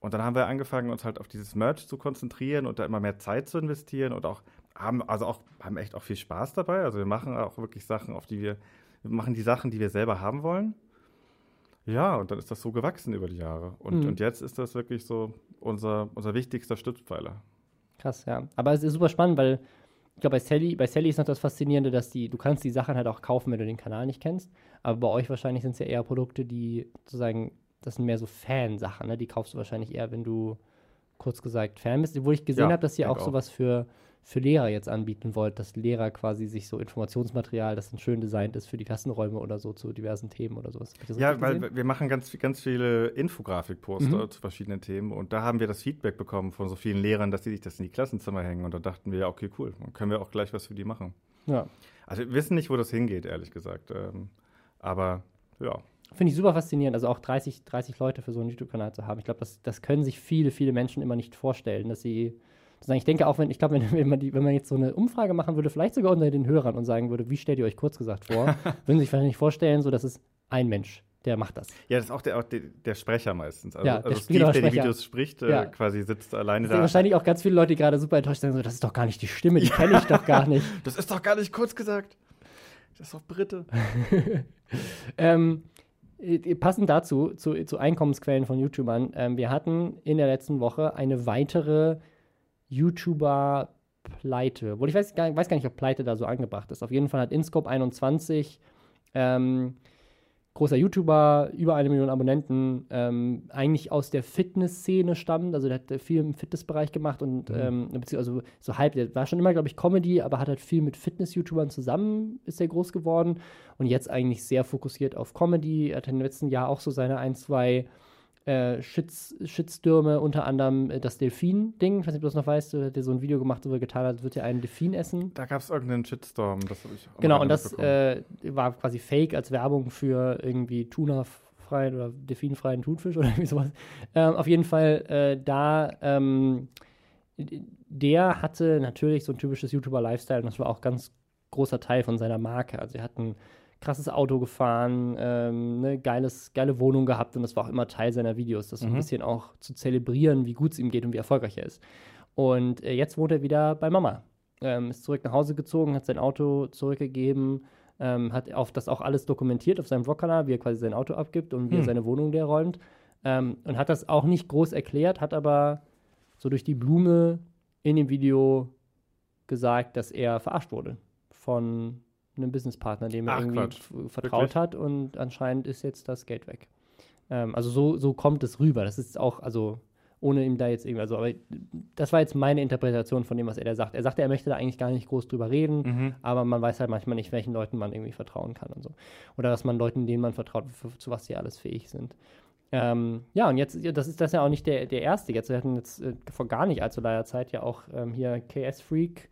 und dann haben wir angefangen, uns halt auf dieses Merch zu konzentrieren und da immer mehr Zeit zu investieren und auch haben also auch haben echt auch viel Spaß dabei. Also wir machen auch wirklich Sachen, auf die wir wir machen die Sachen, die wir selber haben wollen. Ja, und dann ist das so gewachsen über die Jahre. Und, mhm. und jetzt ist das wirklich so unser, unser wichtigster Stützpfeiler. Krass, ja. Aber es ist super spannend, weil ich glaube, bei Sally, bei Sally ist noch das Faszinierende, dass die, du kannst die Sachen halt auch kaufen, wenn du den Kanal nicht kennst. Aber bei euch wahrscheinlich sind es ja eher Produkte, die sozusagen, das sind mehr so Fansachen, ne? Die kaufst du wahrscheinlich eher, wenn du kurz gesagt Fan bist. Wo ich gesehen ja, habe, dass ihr auch, auch sowas für für Lehrer jetzt anbieten wollt, dass Lehrer quasi sich so Informationsmaterial, das dann schön designt ist für die Klassenräume oder so zu diversen Themen oder sowas. Ja, weil gesehen? wir machen ganz, ganz viele Infografik-Poster mhm. zu verschiedenen Themen und da haben wir das Feedback bekommen von so vielen Lehrern, dass sie sich das in die Klassenzimmer hängen und da dachten wir, ja, okay, cool, dann können wir auch gleich was für die machen. Ja. Also wir wissen nicht, wo das hingeht, ehrlich gesagt. Ähm, aber ja. Finde ich super faszinierend, also auch 30, 30 Leute für so einen YouTube-Kanal zu haben. Ich glaube, das, das können sich viele, viele Menschen immer nicht vorstellen, dass sie ich denke auch, wenn, ich glaube, wenn, wenn, man wenn man jetzt so eine Umfrage machen würde, vielleicht sogar unter den Hörern und sagen würde, wie stellt ihr euch kurz gesagt vor, würden sich vielleicht nicht vorstellen, so dass es ein Mensch der macht das. Ja, das ist auch der, auch der, der Sprecher meistens. Also, ja, der, also Steve, der die Videos spricht, äh, ja. quasi sitzt alleine da. wahrscheinlich auch ganz viele Leute, die gerade super enttäuscht sind, so, das ist doch gar nicht die Stimme, die ja. kenne ich doch gar nicht. Das ist doch gar nicht kurz gesagt. Das ist doch Britte. ähm, äh, passend dazu, zu, zu Einkommensquellen von YouTubern, ähm, wir hatten in der letzten Woche eine weitere YouTuber Pleite. Obwohl ich weiß gar, weiß gar nicht, ob Pleite da so angebracht ist. Auf jeden Fall hat InScope 21, ähm, großer YouTuber, über eine Million Abonnenten, ähm, eigentlich aus der Fitness-Szene stammt. Also der hat viel im Fitnessbereich gemacht und mhm. ähm, beziehungsweise also so halb, der war schon immer, glaube ich, Comedy, aber hat halt viel mit Fitness-YouTubern zusammen, ist er groß geworden und jetzt eigentlich sehr fokussiert auf Comedy. Er hat im letzten Jahr auch so seine ein, zwei äh, Shits, Shitstürme, unter anderem äh, das Delfin-Ding. Ich weiß nicht, ob du das noch weißt, der so ein Video gemacht, wo er getan hat, wird ja einen Delfin essen. Da gab es irgendeinen Shitstorm, das habe ich auch Genau, und das äh, war quasi fake als Werbung für irgendwie Tuna-freien oder delfinfreien Thunfisch oder irgendwie sowas. Ähm, auf jeden Fall äh, da. Ähm, der hatte natürlich so ein typisches YouTuber-Lifestyle und das war auch ganz großer Teil von seiner Marke. Also er hat ein krasses Auto gefahren, ähm, ne, geiles, geile Wohnung gehabt und das war auch immer Teil seiner Videos, das so mhm. ein bisschen auch zu zelebrieren, wie gut es ihm geht und wie erfolgreich er ist. Und äh, jetzt wohnt er wieder bei Mama. Ähm, ist zurück nach Hause gezogen, hat sein Auto zurückgegeben, ähm, hat auf das auch alles dokumentiert auf seinem Vlog-Kanal, wie er quasi sein Auto abgibt und wie hm. er seine Wohnung leer räumt. Ähm, und hat das auch nicht groß erklärt, hat aber so durch die Blume in dem Video gesagt, dass er verarscht wurde von einem Businesspartner, dem er Ach, irgendwie Quatsch. vertraut Wirklich? hat und anscheinend ist jetzt das Geld weg. Ähm, also so, so kommt es rüber. Das ist auch, also ohne ihm da jetzt irgendwie, also, aber das war jetzt meine Interpretation von dem, was er da sagt. Er sagte, er möchte da eigentlich gar nicht groß drüber reden, mhm. aber man weiß halt manchmal nicht, welchen Leuten man irgendwie vertrauen kann und so. Oder dass man Leuten, denen man vertraut, für, zu was sie alles fähig sind. Ähm, ja, und jetzt, das ist das ja auch nicht der, der erste. Jetzt, wir hatten jetzt äh, vor gar nicht allzu langer Zeit ja auch ähm, hier KS Freak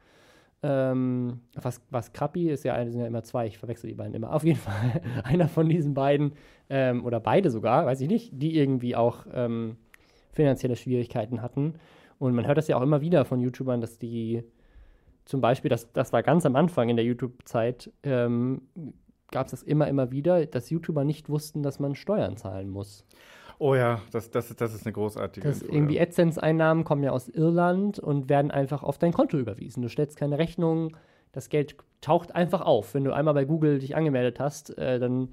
ähm, was, was Krappi ist ja, sind ja immer zwei, ich verwechsel die beiden immer. Auf jeden Fall einer von diesen beiden, ähm, oder beide sogar, weiß ich nicht, die irgendwie auch ähm, finanzielle Schwierigkeiten hatten. Und man hört das ja auch immer wieder von YouTubern, dass die zum Beispiel, das, das war ganz am Anfang in der YouTube-Zeit, ähm, gab es das immer, immer wieder, dass YouTuber nicht wussten, dass man Steuern zahlen muss. Oh ja, das, das, das ist eine großartige das Info, Irgendwie AdSense-Einnahmen kommen ja aus Irland und werden einfach auf dein Konto überwiesen. Du stellst keine Rechnung, das Geld taucht einfach auf. Wenn du einmal bei Google dich angemeldet hast, äh, dann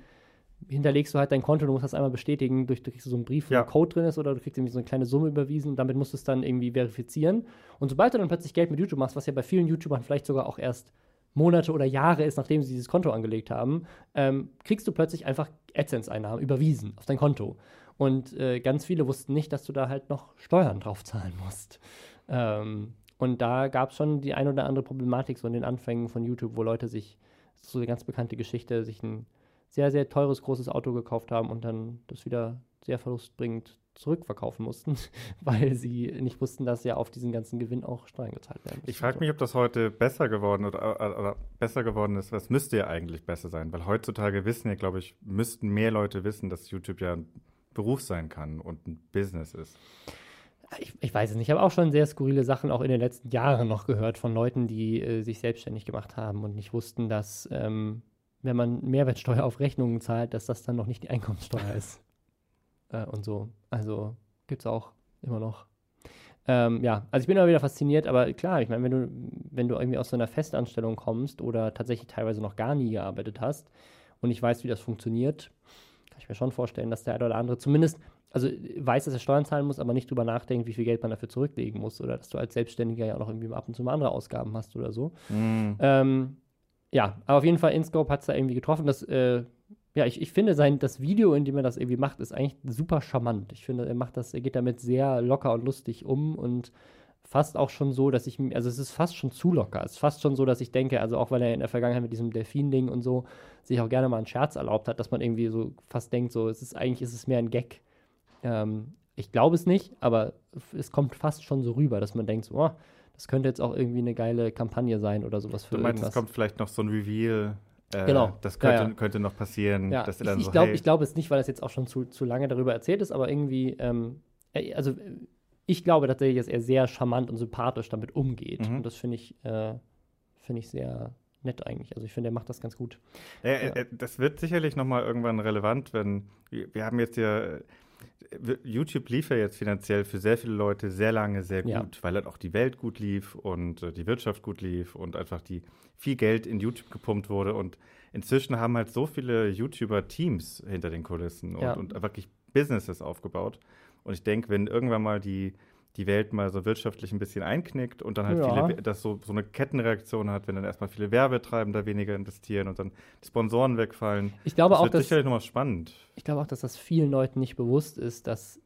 hinterlegst du halt dein Konto, du musst das einmal bestätigen, durch, du kriegst so einen Brief, wo ja. ein Code drin ist oder du kriegst irgendwie so eine kleine Summe überwiesen und damit musst du es dann irgendwie verifizieren. Und sobald du dann plötzlich Geld mit YouTube machst, was ja bei vielen YouTubern vielleicht sogar auch erst Monate oder Jahre ist, nachdem sie dieses Konto angelegt haben, ähm, kriegst du plötzlich einfach AdSense-Einnahmen überwiesen auf dein Konto. Und äh, ganz viele wussten nicht, dass du da halt noch Steuern drauf zahlen musst. Ähm, und da gab es schon die ein oder andere Problematik so in den Anfängen von YouTube, wo Leute sich, so eine ganz bekannte Geschichte, sich ein sehr, sehr teures, großes Auto gekauft haben und dann das wieder sehr verlustbringend zurückverkaufen mussten, weil sie nicht wussten, dass ja auf diesen ganzen Gewinn auch Steuern gezahlt werden. Ich frage mich, ob das heute besser geworden oder, oder, besser geworden ist. Was müsste ja eigentlich besser sein? Weil heutzutage wissen ja, glaube ich, müssten mehr Leute wissen, dass YouTube ja Beruf sein kann und ein Business ist. Ich, ich, weiß es nicht. Ich habe auch schon sehr skurrile Sachen auch in den letzten Jahren noch gehört von Leuten, die äh, sich selbstständig gemacht haben und nicht wussten, dass ähm, wenn man Mehrwertsteuer auf Rechnungen zahlt, dass das dann noch nicht die Einkommenssteuer ist. Äh, und so. Also gibt es auch immer noch. Ähm, ja, also ich bin immer wieder fasziniert, aber klar, ich meine, wenn du, wenn du irgendwie aus so einer Festanstellung kommst oder tatsächlich teilweise noch gar nie gearbeitet hast und ich weiß, wie das funktioniert, kann ich mir schon vorstellen, dass der eine oder andere zumindest, also weiß, dass er Steuern zahlen muss, aber nicht drüber nachdenkt, wie viel Geld man dafür zurücklegen muss oder dass du als Selbstständiger ja auch noch irgendwie ab und zu mal andere Ausgaben hast oder so. Mm. Ähm, ja, aber auf jeden Fall InScope hat es da irgendwie getroffen. Das, äh, ja, ich, ich finde sein, das Video, in dem er das irgendwie macht, ist eigentlich super charmant. Ich finde, er macht das, er geht damit sehr locker und lustig um und fast auch schon so, dass ich, also es ist fast schon zu locker. Es ist fast schon so, dass ich denke, also auch weil er in der Vergangenheit mit diesem Delfin-Ding und so sich auch gerne mal einen Scherz erlaubt hat, dass man irgendwie so fast denkt, so, es ist eigentlich, ist es mehr ein Gag. Ähm, ich glaube es nicht, aber es kommt fast schon so rüber, dass man denkt, so, oh, das könnte jetzt auch irgendwie eine geile Kampagne sein oder sowas für Du meinst, irgendwas. es kommt vielleicht noch so ein Reveal. Äh, genau. Das könnte, ja, ja. könnte noch passieren. Ja. Dass er dann ich, so, glaube hey. glaub es nicht, weil das jetzt auch schon zu, zu lange darüber erzählt ist, aber irgendwie, ähm, äh, also ich glaube tatsächlich, dass er sehr charmant und sympathisch damit umgeht. Mhm. Und das finde ich, äh, finde ich sehr nett eigentlich. Also ich finde, er macht das ganz gut. Äh, das wird sicherlich nochmal irgendwann relevant, wenn wir haben jetzt ja YouTube lief ja jetzt finanziell für sehr viele Leute sehr lange sehr gut, ja. weil halt auch die Welt gut lief und äh, die Wirtschaft gut lief und einfach die viel Geld in YouTube gepumpt wurde. Und inzwischen haben halt so viele YouTuber Teams hinter den Kulissen und, ja. und wirklich Businesses aufgebaut. Und ich denke, wenn irgendwann mal die die Welt mal so wirtschaftlich ein bisschen einknickt und dann halt ja. viele, das so, so eine Kettenreaktion hat, wenn dann erstmal viele Werbetreibender weniger investieren und dann die Sponsoren wegfallen. Ich glaube das auch, dass, sicherlich nochmal spannend. Ich glaube auch, dass das vielen Leuten nicht bewusst ist, dass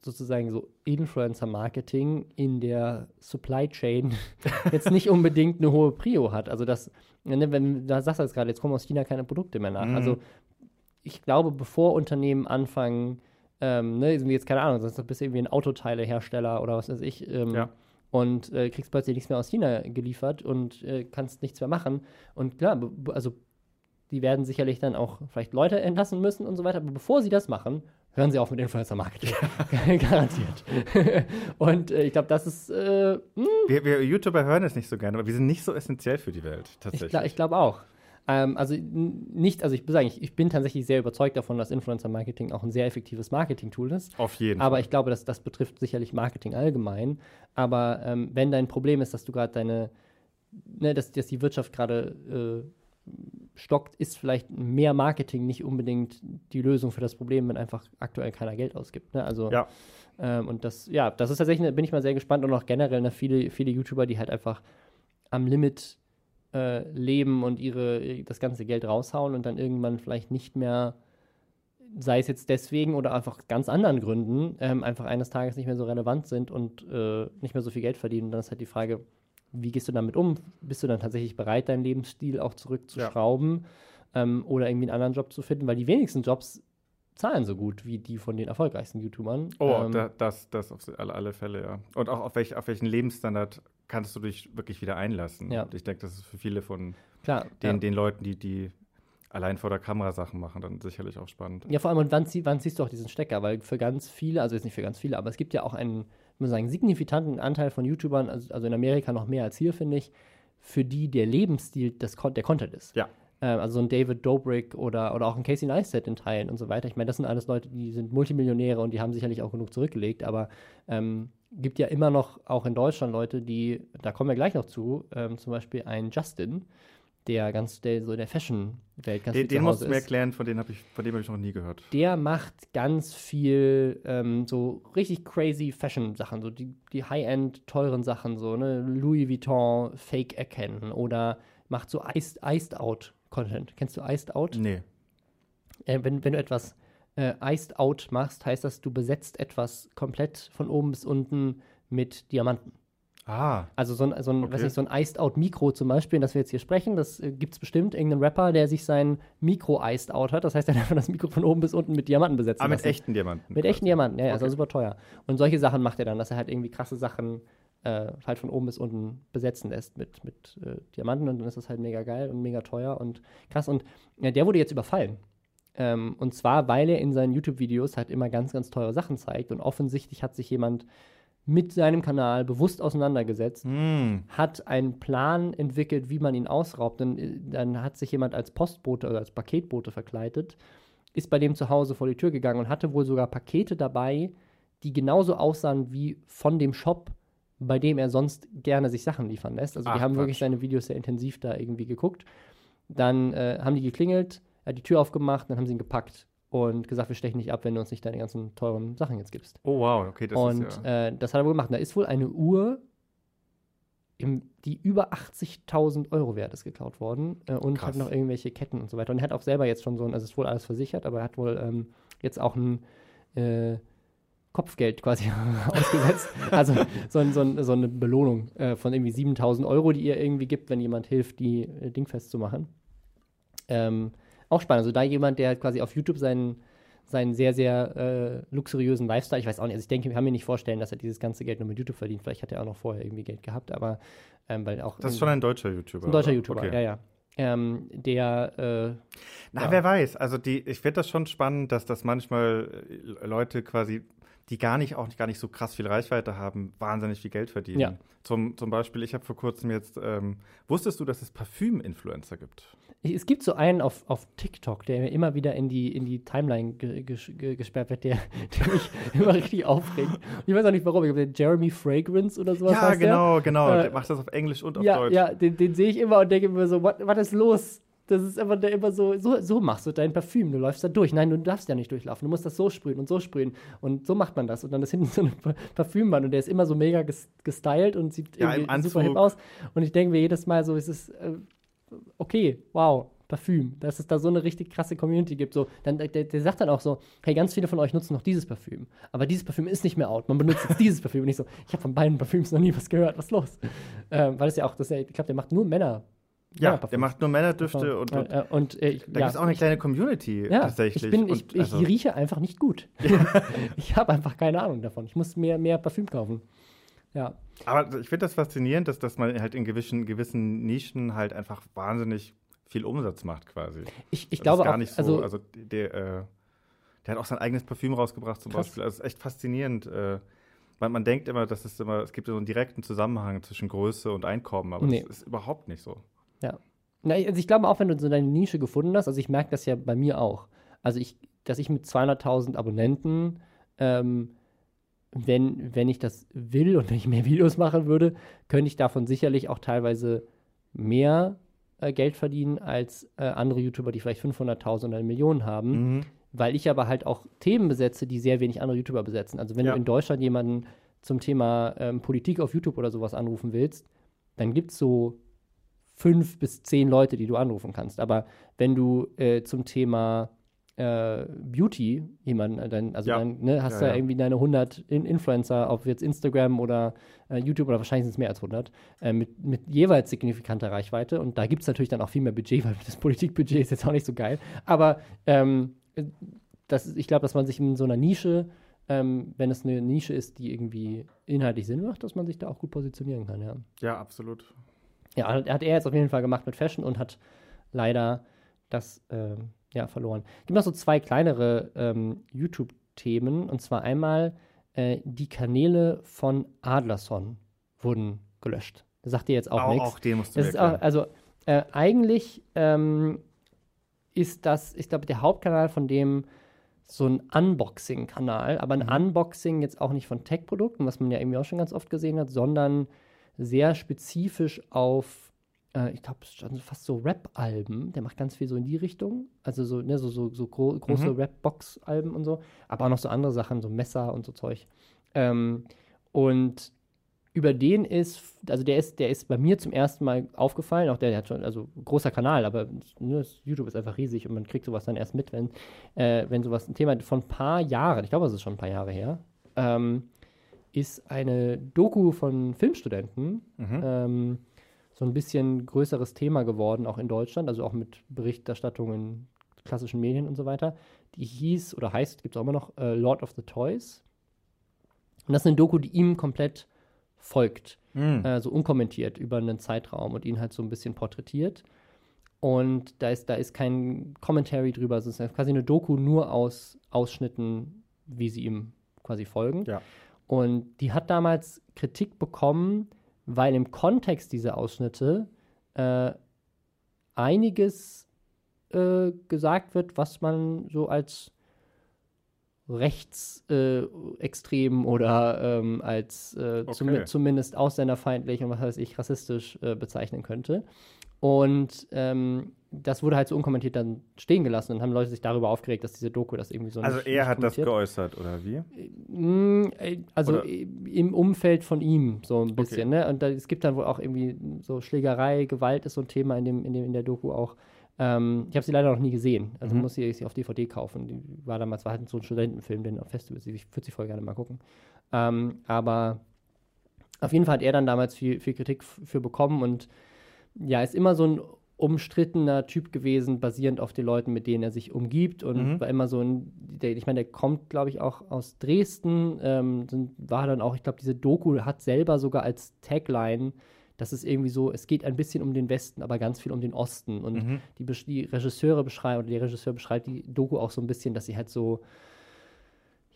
sozusagen so Influencer-Marketing in der Supply Chain jetzt nicht unbedingt eine hohe Prio hat. Also das, ne, wenn da sagst du jetzt gerade, jetzt kommen aus China keine Produkte mehr nach. Mhm. Also ich glaube, bevor Unternehmen anfangen, ähm, ne, jetzt keine Ahnung, sonst bist du irgendwie ein Autoteilehersteller oder was weiß ich. Ähm, ja. Und äh, kriegst plötzlich nichts mehr aus China geliefert und äh, kannst nichts mehr machen. Und klar, also die werden sicherlich dann auch vielleicht Leute entlassen müssen und so weiter. Aber bevor sie das machen, hören sie auf mit Influencer-Marketing. Garantiert. und äh, ich glaube, das ist. Äh, hm. wir, wir, YouTuber hören es nicht so gerne, aber wir sind nicht so essentiell für die Welt, tatsächlich. Ich, ich glaube auch. Ähm, also nicht, also ich sagen, ich, ich bin tatsächlich sehr überzeugt davon, dass Influencer-Marketing auch ein sehr effektives Marketing-Tool ist. Auf jeden Aber Fall. ich glaube, dass das betrifft sicherlich Marketing allgemein. Aber ähm, wenn dein Problem ist, dass du gerade deine, ne, dass, dass die Wirtschaft gerade äh, stockt, ist vielleicht mehr Marketing nicht unbedingt die Lösung für das Problem, wenn einfach aktuell keiner Geld ausgibt. Ne? Also ja. Ähm, und das, ja, das ist tatsächlich, bin ich mal sehr gespannt und auch generell ne, viele, viele YouTuber, die halt einfach am Limit äh, leben und ihre, das ganze Geld raushauen und dann irgendwann vielleicht nicht mehr, sei es jetzt deswegen oder einfach ganz anderen Gründen, ähm, einfach eines Tages nicht mehr so relevant sind und äh, nicht mehr so viel Geld verdienen. Und dann ist halt die Frage, wie gehst du damit um? Bist du dann tatsächlich bereit, deinen Lebensstil auch zurückzuschrauben ja. ähm, oder irgendwie einen anderen Job zu finden? Weil die wenigsten Jobs zahlen so gut wie die von den erfolgreichsten YouTubern. Oh, ähm, da, das, das auf alle, alle Fälle, ja. Und auch auf, welch, auf welchen Lebensstandard kannst du dich wirklich wieder einlassen. Ja. ich denke, das ist für viele von Klar, den, ja. den Leuten, die, die allein vor der Kamera Sachen machen, dann sicherlich auch spannend. Ja, vor allem, und wann, wann siehst du auch diesen Stecker? Weil für ganz viele, also jetzt nicht für ganz viele, aber es gibt ja auch einen, muss sagen, signifikanten Anteil von YouTubern, also, also in Amerika noch mehr als hier, finde ich, für die der Lebensstil des, der Content ist. Ja. Ähm, also so ein David Dobrik oder, oder auch ein Casey Neistat in Teilen und so weiter. Ich meine, das sind alles Leute, die sind Multimillionäre und die haben sicherlich auch genug zurückgelegt, aber ähm, gibt ja immer noch auch in Deutschland Leute, die, da kommen wir gleich noch zu, ähm, zum Beispiel ein Justin, der ganz der, so in der Fashion-Welt ganz Den, den musst du mir erklären, von dem habe ich, von dem habe ich noch nie gehört. Der macht ganz viel ähm, so richtig crazy Fashion-Sachen, so die, die High-End teuren Sachen, so ne Louis Vuitton Fake erkennen oder macht so Iced, Iced Out Content. Kennst du Iced Out? Nee. Äh, wenn, wenn du etwas äh, Iced Out machst, heißt das, du besetzt etwas komplett von oben bis unten mit Diamanten. Ah. Also so ein, so ein, okay. weiß nicht, so ein Iced Out Mikro zum Beispiel, das wir jetzt hier sprechen, das äh, gibt es bestimmt irgendeinen Rapper, der sich sein Mikro Iced Out hat. Das heißt, er hat einfach das Mikro von oben bis unten mit Diamanten besetzt. Ah, mit lassen. echten Diamanten. Mit quasi. echten Diamanten, ja, okay. also super teuer. Und solche Sachen macht er dann, dass er halt irgendwie krasse Sachen äh, halt von oben bis unten besetzen lässt mit, mit äh, Diamanten und dann ist das halt mega geil und mega teuer und krass. Und ja, der wurde jetzt überfallen. Ähm, und zwar, weil er in seinen YouTube-Videos halt immer ganz, ganz teure Sachen zeigt und offensichtlich hat sich jemand mit seinem Kanal bewusst auseinandergesetzt, mm. hat einen Plan entwickelt, wie man ihn ausraubt. Dann, äh, dann hat sich jemand als Postbote oder als Paketbote verkleidet, ist bei dem zu Hause vor die Tür gegangen und hatte wohl sogar Pakete dabei, die genauso aussahen wie von dem Shop, bei dem er sonst gerne sich Sachen liefern lässt. Also Ach, die haben Quatsch. wirklich seine Videos sehr intensiv da irgendwie geguckt. Dann äh, haben die geklingelt, er hat die Tür aufgemacht, dann haben sie ihn gepackt und gesagt, wir stechen nicht ab, wenn du uns nicht deine ganzen teuren Sachen jetzt gibst. Oh wow, okay, das und, ist ja... Und äh, das hat er wohl gemacht. Da ist wohl eine Uhr, im, die über 80.000 Euro wert ist, geklaut worden äh, und Krass. hat noch irgendwelche Ketten und so weiter. Und er hat auch selber jetzt schon so ein, also ist wohl alles versichert, aber er hat wohl ähm, jetzt auch ein äh, Kopfgeld quasi ausgesetzt. Also so, ein, so, ein, so eine Belohnung äh, von irgendwie 7000 Euro, die ihr irgendwie gibt, wenn jemand hilft, die äh, Ding festzumachen. Ähm, auch spannend. Also da jemand, der quasi auf YouTube seinen, seinen sehr, sehr äh, luxuriösen Lifestyle, ich weiß auch nicht, also ich denke, wir haben mir nicht vorstellen, dass er dieses ganze Geld nur mit YouTube verdient. Vielleicht hat er auch noch vorher irgendwie Geld gehabt, aber ähm, weil auch. Das ist schon ein deutscher YouTuber. Ein deutscher YouTuber, okay. ja, ja. Ähm, der. Äh, Na, ja. wer weiß. Also die, ich finde das schon spannend, dass das manchmal äh, Leute quasi die gar nicht auch gar nicht so krass viel Reichweite haben, wahnsinnig viel Geld verdienen. Ja. Zum, zum Beispiel, ich habe vor kurzem jetzt, ähm, wusstest du, dass es Parfüm-Influencer gibt? Es gibt so einen auf, auf TikTok, der mir immer wieder in die, in die Timeline ge, ge, gesperrt wird, der, der mich immer richtig aufregt. Ich weiß auch nicht warum. Ich glaube, Jeremy Fragrance oder sowas. Ja, genau, der. genau. Äh, der macht das auf Englisch und auf ja, Deutsch. Ja, den, den sehe ich immer und denke mir so, was ist los? Das ist immer, immer so, so, so machst du dein Parfüm. Du läufst da durch. Nein, du darfst ja nicht durchlaufen. Du musst das so sprühen und so sprühen. Und so macht man das. Und dann ist hinten so ein Parfümmann und der ist immer so mega gestylt und sieht ja, irgendwie super hip aus. Und ich denke mir jedes Mal so, es ist äh, okay, wow, Parfüm, dass es da so eine richtig krasse Community gibt. So, dann, der, der, sagt dann auch so, hey, ganz viele von euch nutzen noch dieses Parfüm. Aber dieses Parfüm ist nicht mehr out. Man benutzt jetzt dieses Parfüm. Und ich so, ich habe von beiden Parfüms noch nie was gehört. Was ist los? Ähm, weil es ja auch, das, ich glaube, der macht nur Männer ja, der macht nur Männerdüfte und, und, äh, und äh, da ja, gibt es auch eine kleine Community ja, tatsächlich. Ich, bin, ich, also ich, rieche einfach nicht gut. ich habe einfach keine Ahnung davon. Ich muss mehr, mehr Parfüm kaufen. Ja. Aber ich finde das faszinierend, dass, dass man halt in gewissen, gewissen Nischen halt einfach wahnsinnig viel Umsatz macht quasi. Ich, ich glaube gar auch, nicht so. Also, also der, äh, der hat auch sein eigenes Parfüm rausgebracht zum krass. Beispiel. Also ist echt faszinierend. Äh, man, man denkt immer, dass es immer, es gibt so einen direkten Zusammenhang zwischen Größe und Einkommen, aber nee. das ist überhaupt nicht so. Ja. Na, also ich glaube auch, wenn du so deine Nische gefunden hast, also ich merke das ja bei mir auch. Also ich, dass ich mit 200.000 Abonnenten, ähm, wenn, wenn ich das will und wenn ich mehr Videos machen würde, könnte ich davon sicherlich auch teilweise mehr äh, Geld verdienen als äh, andere YouTuber, die vielleicht 500.000 oder eine Million haben. Mhm. Weil ich aber halt auch Themen besetze, die sehr wenig andere YouTuber besetzen. Also wenn ja. du in Deutschland jemanden zum Thema ähm, Politik auf YouTube oder sowas anrufen willst, dann gibt es so fünf bis zehn Leute, die du anrufen kannst. Aber wenn du äh, zum Thema äh, Beauty jemanden, äh, dann, also ja. dann ne, hast du ja, ja, irgendwie deine 100 In Influencer auf jetzt Instagram oder äh, YouTube oder wahrscheinlich sind es mehr als 100, äh, mit, mit jeweils signifikanter Reichweite. Und da gibt es natürlich dann auch viel mehr Budget, weil das Politikbudget ist jetzt auch nicht so geil. Aber ähm, das, ich glaube, dass man sich in so einer Nische, ähm, wenn es eine Nische ist, die irgendwie inhaltlich Sinn macht, dass man sich da auch gut positionieren kann, ja. Ja, absolut ja, hat er jetzt auf jeden Fall gemacht mit Fashion und hat leider das äh, ja, verloren. Es gibt noch so zwei kleinere ähm, YouTube-Themen. Und zwar einmal äh, die Kanäle von Adlerson wurden gelöscht. Das sagt dir jetzt auch, auch nichts. Auch den musst du das auch, Also äh, eigentlich ähm, ist das, ich glaube, der Hauptkanal von dem so ein Unboxing-Kanal, aber ein mhm. Unboxing jetzt auch nicht von Tech-Produkten, was man ja irgendwie auch schon ganz oft gesehen hat, sondern sehr spezifisch auf, äh, ich glaube, fast so Rap-Alben. Der macht ganz viel so in die Richtung. Also so, ne, so, so, so gro große mhm. Rap-Box-Alben und so, aber auch noch so andere Sachen, so Messer und so Zeug. Ähm, und über den ist, also der ist, der ist bei mir zum ersten Mal aufgefallen, auch der, der hat schon, also großer Kanal, aber ne, YouTube ist einfach riesig und man kriegt sowas dann erst mit, wenn, äh, wenn sowas ein Thema von ein paar Jahren, ich glaube, es ist schon ein paar Jahre her, ähm, ist eine Doku von Filmstudenten, mhm. ähm, so ein bisschen größeres Thema geworden, auch in Deutschland, also auch mit Berichterstattung in klassischen Medien und so weiter. Die hieß oder heißt, gibt es auch immer noch, äh, Lord of the Toys. Und das ist eine Doku, die ihm komplett folgt, mhm. äh, so unkommentiert über einen Zeitraum und ihn halt so ein bisschen porträtiert. Und da ist, da ist kein Commentary drüber, es ist quasi eine Doku nur aus Ausschnitten, wie sie ihm quasi folgen. Ja. Und die hat damals Kritik bekommen, weil im Kontext dieser Ausschnitte äh, einiges äh, gesagt wird, was man so als rechtsextrem äh, oder ähm, als äh, okay. zum, zumindest ausländerfeindlich und was weiß ich, rassistisch äh, bezeichnen könnte. Und ähm, das wurde halt so unkommentiert dann stehen gelassen und haben Leute sich darüber aufgeregt, dass diese Doku das irgendwie so Also nicht, er nicht hat das geäußert, oder wie? Mm, äh, also oder? im Umfeld von ihm so ein bisschen, okay. ne? Und da, es gibt dann wohl auch irgendwie so Schlägerei, Gewalt ist so ein Thema in, dem, in, dem, in der Doku auch. Ähm, ich habe sie leider noch nie gesehen. Also mhm. muss ich sie auf DVD kaufen. Die war damals war halt so ein Studentenfilm, den auf Festivals. Ich würde sie voll gerne mal gucken. Ähm, aber auf jeden Fall hat er dann damals viel, viel Kritik für bekommen und ja, ist immer so ein umstrittener Typ gewesen, basierend auf den Leuten, mit denen er sich umgibt und mhm. war immer so ein, der, ich meine, der kommt, glaube ich, auch aus Dresden, ähm, war dann auch, ich glaube, diese Doku hat selber sogar als Tagline das ist irgendwie so, es geht ein bisschen um den Westen, aber ganz viel um den Osten. Und mhm. die, die Regisseure beschreiben, oder der Regisseur beschreibt die Doku auch so ein bisschen, dass sie halt so,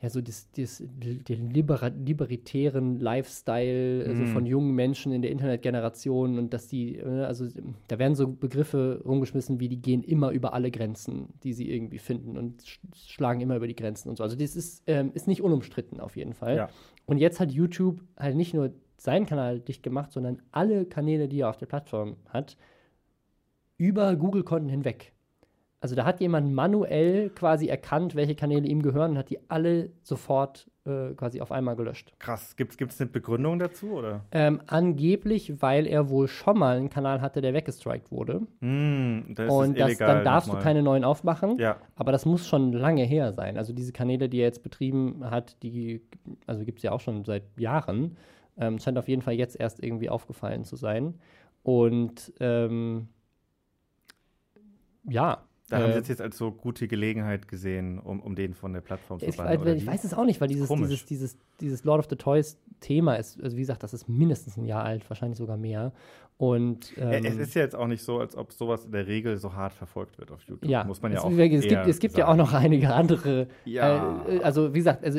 ja, so das, das, den libera libertären Lifestyle also mhm. von jungen Menschen in der Internetgeneration und dass die, ne, also da werden so Begriffe rumgeschmissen, wie die gehen immer über alle Grenzen, die sie irgendwie finden und sch schlagen immer über die Grenzen und so. Also das ist, ähm, ist nicht unumstritten auf jeden Fall. Ja. Und jetzt hat YouTube halt nicht nur seinen Kanal dicht gemacht, sondern alle Kanäle, die er auf der Plattform hat, über Google-Konten hinweg. Also da hat jemand manuell quasi erkannt, welche Kanäle ihm gehören und hat die alle sofort äh, quasi auf einmal gelöscht. Krass. Gibt es eine Begründung dazu? Oder? Ähm, angeblich, weil er wohl schon mal einen Kanal hatte, der weggestrikt wurde. Mm, das und das, dann darfst du keine neuen aufmachen. Ja. Aber das muss schon lange her sein. Also diese Kanäle, die er jetzt betrieben hat, die also gibt es ja auch schon seit Jahren. Ähm, scheint auf jeden Fall jetzt erst irgendwie aufgefallen zu sein. Und ähm, ja. Da äh, haben Sie es jetzt als so gute Gelegenheit gesehen, um, um den von der Plattform zu bannen. Ich, ich weiß es auch nicht, weil dieses, dieses, dieses, dieses Lord of the Toys Thema ist, also wie gesagt, das ist mindestens ein Jahr alt, wahrscheinlich sogar mehr. Und ähm, es ist ja jetzt auch nicht so, als ob sowas in der Regel so hart verfolgt wird auf YouTube. Ja, muss man ja es, auch. Es gibt, es gibt ja auch noch einige andere. Ja. Äh, also wie gesagt, also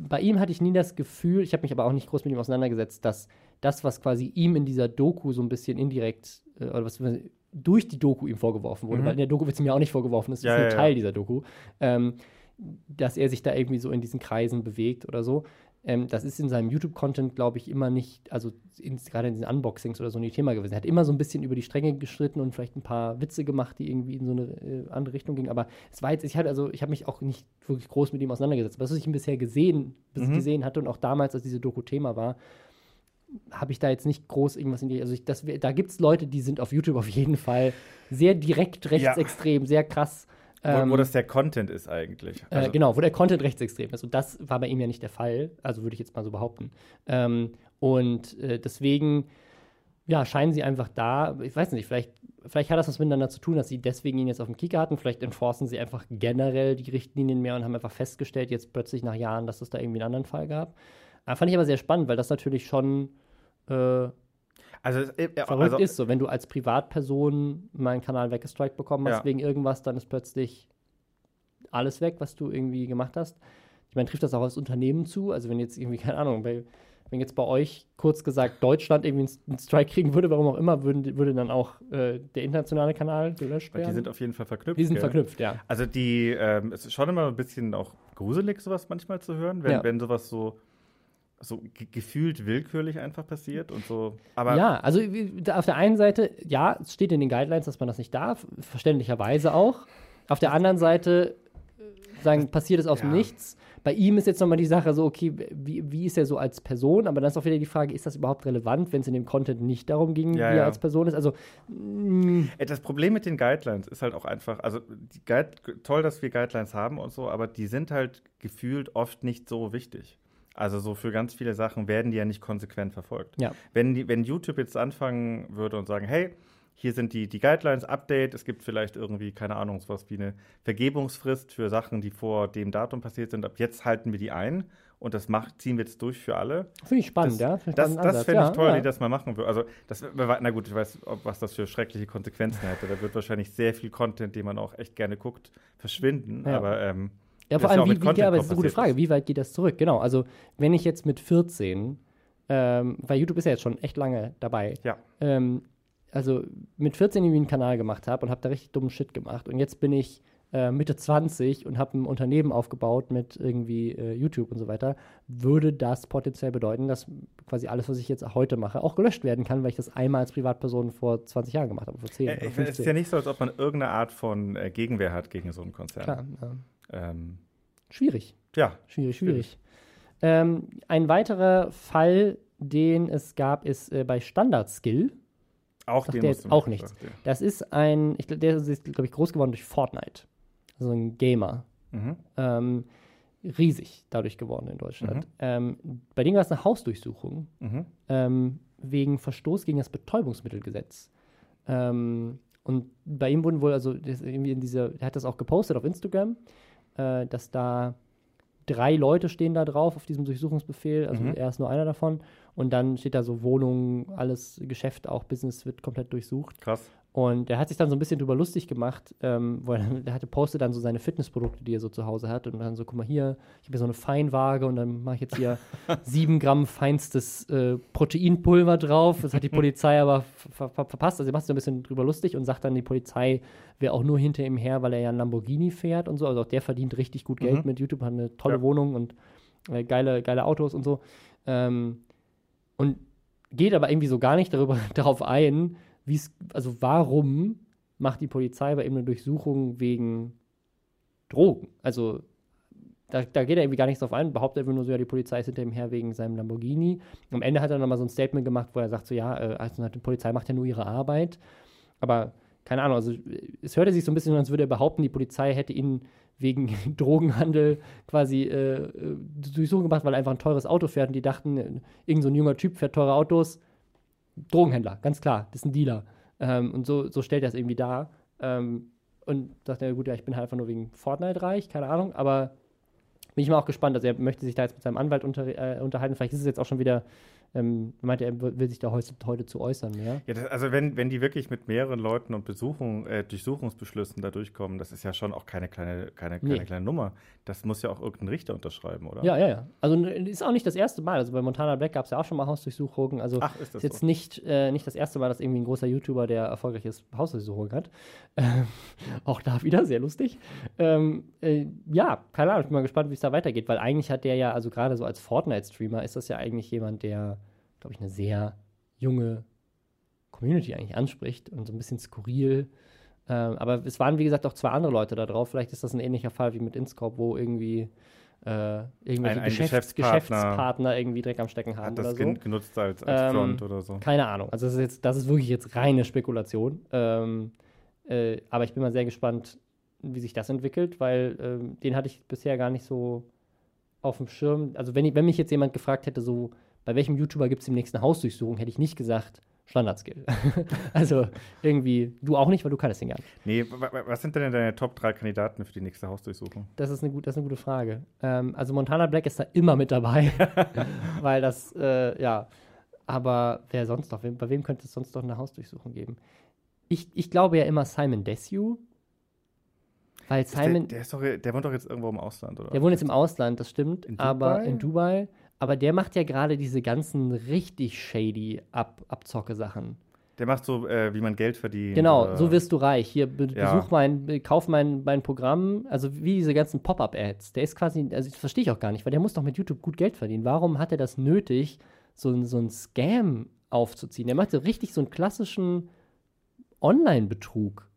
bei ihm hatte ich nie das Gefühl, ich habe mich aber auch nicht groß mit ihm auseinandergesetzt, dass das, was quasi ihm in dieser Doku so ein bisschen indirekt äh, oder was durch die Doku ihm vorgeworfen wurde, mhm. weil in der Doku wird es ihm ja auch nicht vorgeworfen, das ist ja, nur ja, Teil dieser Doku, ähm, dass er sich da irgendwie so in diesen Kreisen bewegt oder so. Ähm, das ist in seinem YouTube-Content, glaube ich, immer nicht, also gerade in diesen Unboxings oder so ein Thema gewesen. Er hat immer so ein bisschen über die Stränge gestritten und vielleicht ein paar Witze gemacht, die irgendwie in so eine äh, andere Richtung gingen. Aber es war jetzt, ich hatte, also ich habe mich auch nicht wirklich groß mit ihm auseinandergesetzt. Was ich ihn bisher gesehen, bis mhm. gesehen hatte und auch damals, als diese Doku Thema war, habe ich da jetzt nicht groß irgendwas in die. Also ich, das, da gibt es Leute, die sind auf YouTube auf jeden Fall sehr direkt rechtsextrem, ja. sehr krass wo, wo, ähm, das der Content ist eigentlich. Äh, also äh, genau, wo der Content rechtsextrem ist. Und das war bei ihm ja nicht der Fall. Also würde ich jetzt mal so behaupten. Ähm, und äh, deswegen, ja, scheinen sie einfach da, ich weiß nicht, vielleicht, vielleicht hat das was miteinander zu tun, dass sie deswegen ihn jetzt auf dem Kicker hatten. Vielleicht enforcen sie einfach generell die Richtlinien mehr und haben einfach festgestellt, jetzt plötzlich nach Jahren, dass es da irgendwie einen anderen Fall gab. Äh, fand ich aber sehr spannend, weil das natürlich schon äh, also, äh, Verrückt also, ist so, wenn du als Privatperson meinen Kanal weggestrikt bekommen hast ja. wegen irgendwas, dann ist plötzlich alles weg, was du irgendwie gemacht hast. Ich meine, trifft das auch als Unternehmen zu? Also wenn jetzt irgendwie, keine Ahnung, bei, wenn jetzt bei euch kurz gesagt Deutschland irgendwie einen Strike kriegen würde, warum auch immer, würden, würde dann auch äh, der internationale Kanal gelöscht werden? Die sind auf jeden Fall verknüpft. Die sind gell? verknüpft, ja. Also die, ähm, es ist schon immer ein bisschen auch gruselig, sowas manchmal zu hören, wenn, Ja. wenn sowas so, so ge gefühlt willkürlich einfach passiert und so. Aber ja, also auf der einen Seite, ja, es steht in den Guidelines, dass man das nicht darf, verständlicherweise auch. Auf der anderen Seite äh, sagen, passiert es aus dem ja. Nichts. Bei ihm ist jetzt nochmal die Sache so, okay, wie, wie ist er so als Person? Aber dann ist auch wieder die Frage, ist das überhaupt relevant, wenn es in dem Content nicht darum ging, Ja, wie er ja. als Person ist? Also, mh, Ey, Das Problem mit den Guidelines ist halt auch einfach, also die Guide, toll, dass wir Guidelines haben und so, aber die sind halt gefühlt oft nicht so wichtig. Also so für ganz viele Sachen werden die ja nicht konsequent verfolgt. ja. Wenn, die, wenn YouTube jetzt anfangen würde und sagen, hey, hier sind die, die Guidelines, Update, es gibt vielleicht irgendwie, keine Ahnung, sowas wie eine Vergebungsfrist für Sachen, die vor dem Datum passiert sind, ab jetzt halten wir die ein und das macht, ziehen wir jetzt durch für alle. Finde ich spannend, Das- ja. Finde ich Das, das Ansatz, fände ich ja, toll, ja. wenn die das mal machen würden. Also, das, na gut, ich weiß, ob, was das für schreckliche Konsequenzen hätte. Da wird wahrscheinlich sehr viel Content, den man auch echt gerne guckt, verschwinden. Ja. Aber ähm, Ja, vor ja allem, auch wie, wie, ja, aber das ist eine gute Frage. ist. Wie weit geht das zurück? Genau, also wenn ich jetzt mit 14, ähm, weil YouTube ist ja jetzt schon echt lange dabei, ja, ähm, also mit 14 irgendwie einen Kanal gemacht habe und habe da richtig dummen Shit gemacht und jetzt bin ich äh, Mitte 20 und habe ein Unternehmen aufgebaut mit irgendwie äh, YouTube und so weiter, würde das potenziell bedeuten, dass quasi alles, was ich jetzt heute mache, auch gelöscht werden kann, weil ich das einmal als Privatperson vor 20 Jahren gemacht habe, vor 10 Äh, es 15. ist ja nicht so, als ob man irgendeine Art von äh, Gegenwehr hat gegen so einen Konzern. Klar, ja. Ähm, Schwierig. ja, Schwierig, schwierig. Ähm, ein weiterer Fall, den es gab, ist äh, bei Standard Skill. auch den der jetzt auch nichts. ja. Das ist ein, ich, der ist, glaube ich, groß geworden durch Fortnite. Also ein Gamer. Mhm. Ähm, riesig dadurch geworden in Deutschland. Mhm. Ähm, bei dem war es eine Hausdurchsuchung Mhm. ähm, wegen Verstoß gegen das Betäubungsmittelgesetz. Ähm, und bei ihm wurden wohl, also irgendwie in dieser, er hat das auch gepostet auf Instagram, äh, dass da drei Leute stehen da drauf auf diesem Durchsuchungsbefehl, also Mhm. er ist nur einer davon. Und dann steht da so Wohnung, alles Geschäft, auch Business wird komplett durchsucht. Krass. Und er hat sich dann so ein bisschen drüber lustig gemacht, ähm, weil er hatte postet dann so seine Fitnessprodukte, die er so zu Hause hat. Und dann so, guck mal hier, ich habe hier so eine Feinwaage und dann mache ich jetzt hier sieben Gramm feinstes äh, Proteinpulver drauf. Das hat die Polizei aber ver ver verpasst. Also er macht sich so ein bisschen drüber lustig und sagt dann, die Polizei wäre auch nur hinter ihm her, weil er ja einen Lamborghini fährt und so. Also auch der verdient richtig gut Geld Mhm. mit YouTube, hat eine tolle Ja. Wohnung und äh, geile, geile Autos und so. Ähm, und geht aber irgendwie so gar nicht darüber, darauf ein, wie es, also warum macht die Polizei bei ihm eine Durchsuchung wegen Drogen? Also da, da geht er irgendwie gar nichts drauf ein, behauptet einfach nur so, ja, die Polizei ist hinter ihm her wegen seinem Lamborghini. Am Ende hat er nochmal so ein Statement gemacht, wo er sagt, so ja, äh, also die Polizei macht ja nur ihre Arbeit. Aber keine Ahnung, also es hörte sich so ein bisschen an, als würde er behaupten, die Polizei hätte ihn wegen Drogenhandel quasi äh, äh, Durchsuchung gemacht, weil er einfach ein teures Auto fährt und die dachten, irgend so ein junger Typ fährt teure Autos. Drogenhändler, ganz klar, das ist ein Dealer. Ähm, und so, so stellt er es irgendwie dar. Ähm, und sagt er, gut, ja, ich bin halt einfach nur wegen Fortnite reich, keine Ahnung, aber bin ich mal auch gespannt. Also er möchte sich da jetzt mit seinem Anwalt unter, äh, unterhalten. Vielleicht ist es jetzt auch schon wieder, ähm, meinte er, will sich da heute, heute zu äußern, ja. Ja, das, also wenn, wenn die wirklich mit mehreren Leuten und Besuchung, äh, Durchsuchungsbeschlüssen da durchkommen, das ist ja schon auch keine kleine, keine, keine Nee. kleine Nummer. Das muss ja auch irgendein Richter unterschreiben, oder? Ja, ja, ja. Also ist auch nicht das erste Mal. Also bei Montana Black gab es ja auch schon mal Hausdurchsuchungen. Also Ach, ist das ist jetzt so? nicht, äh, nicht das erste Mal, dass irgendwie ein großer YouTuber, der erfolgreich ist, Hausdurchsuchungen hat. Ähm, auch da wieder sehr lustig. Ähm, äh, ja, keine Ahnung, ich bin mal gespannt, wie es da weitergeht, weil eigentlich hat der ja, also gerade so als Fortnite-Streamer, ist das ja eigentlich jemand, der, glaube ich, eine sehr junge Community eigentlich anspricht und so ein bisschen skurril. Ähm, aber es waren, wie gesagt, auch zwei andere Leute da drauf. Vielleicht ist das ein ähnlicher Fall wie mit Inscope, wo irgendwie äh, irgendwelche Ein- ein Geschäfts Geschäftspartner Geschäftspartner irgendwie Dreck am Stecken haben Hat das oder so. gen- genutzt als, als Ähm, Front oder so? Keine Ahnung. Also das ist, jetzt, das ist wirklich jetzt reine Spekulation. Ähm, äh, aber ich bin mal sehr gespannt, wie sich das entwickelt, weil ähm, den hatte ich bisher gar nicht so auf dem Schirm. Also wenn, ich, wenn mich jetzt jemand gefragt hätte, so bei welchem YouTuber gibt es demnächst eine Hausdurchsuchung, hätte ich nicht gesagt Standardskill. also irgendwie, du auch nicht, weil du kannst den gar nicht. Nee, wa- wa- was sind denn deine Top 3 Kandidaten für die nächste Hausdurchsuchung? Das ist eine, gut, das ist eine gute Frage. Ähm, also Montana Black ist da immer mit dabei, weil das, äh, ja. Aber wer sonst noch? Bei wem könnte es sonst noch eine Hausdurchsuchung geben? Ich, ich glaube ja immer Simon Desue, weil Ist der, Simon, der, ist doch, der wohnt doch jetzt irgendwo im Ausland, oder? der wohnt jetzt im Ausland, das stimmt, In aber in Dubai. Aber der macht ja gerade diese ganzen richtig shady Ab Abzocke-Sachen. Der macht so, äh, wie man Geld verdient. Genau, so wirst du reich. Hier, be ja. besuch mein, kauf mein, mein Programm. Also wie diese ganzen Pop-Up-Ads. Der ist quasi, also das verstehe ich auch gar nicht, weil der muss doch mit YouTube gut Geld verdienen. Warum hat er das nötig, so, so ein Scam aufzuziehen? Der macht so richtig so einen klassischen Online-Betrug.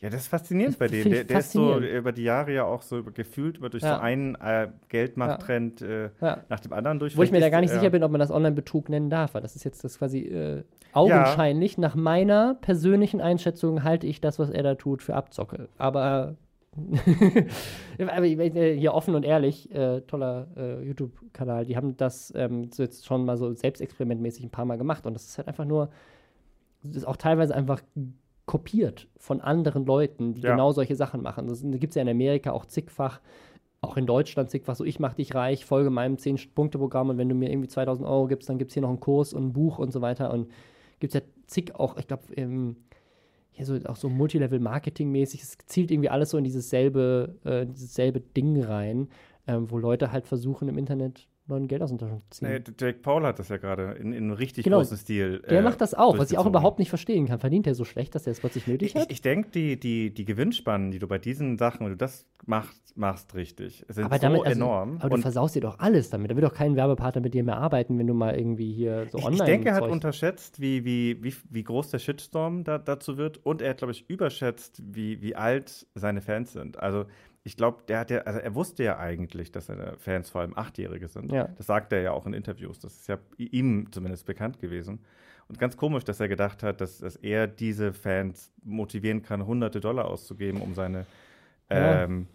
Ja, das ist faszinierend das bei dem. Der, der ist so über die Jahre ja auch so gefühlt über durch ja. so einen äh, Geldmachttrend äh, ja. nach dem anderen durch. Wo ich mir da gar nicht äh, sicher bin, ob man das Online-Betrug nennen darf, weil das ist jetzt das quasi äh, augenscheinlich. Ja. Nach meiner persönlichen Einschätzung halte ich das, was er da tut, für Abzocke. Aber aber hier offen und ehrlich, äh, toller äh, YouTube-Kanal. Die haben das ähm, jetzt schon mal so selbstexperimentmäßig ein paar Mal gemacht und das ist halt einfach nur, das ist auch teilweise einfach kopiert von anderen Leuten, die ja. genau solche Sachen machen. Das gibt es ja in Amerika auch zigfach, auch in Deutschland zigfach so, ich mach dich reich, folge meinem 10-Punkte-Programm und wenn du mir irgendwie 2000 Euro gibst, dann gibt es hier noch einen Kurs und ein Buch und so weiter und gibt es ja zig auch, ich glaube, hier so auch so Multilevel-Marketing-mäßig, es zielt irgendwie alles so in dieses selbe, äh, dieses selbe Ding rein, ähm, wo Leute halt versuchen im Internet neuen Geld aus den Taschen ziehen. Nee, Jake Paul hat das ja gerade in, in richtig genau, großem Stil. Der äh, macht das auch, was ich auch überhaupt nicht verstehen kann. Verdient er so schlecht, dass er es plötzlich nötig hat? Ich, ich denke, die, die, die Gewinnspannen, die du bei diesen Sachen, wenn du das machst, machst richtig, sind aber damit, so also, enorm. Aber du versaust dir doch alles damit. Da wird doch kein Werbepartner mit dir mehr arbeiten, wenn du mal irgendwie hier so online. Ich, ich denke, er hat unterschätzt, wie, wie, wie, wie groß der Shitstorm da, dazu wird. Und er hat, glaube ich, überschätzt, wie, wie alt seine Fans sind. Also ich glaube, der hat ja, also er wusste ja eigentlich, dass seine Fans vor allem Achtjährige sind. Ja. Das sagt er ja auch in Interviews. Das ist ja ihm zumindest bekannt gewesen. Und ganz komisch, dass er gedacht hat, dass, dass er diese Fans motivieren kann, hunderte Dollar auszugeben, um seine. Ja. Ähm,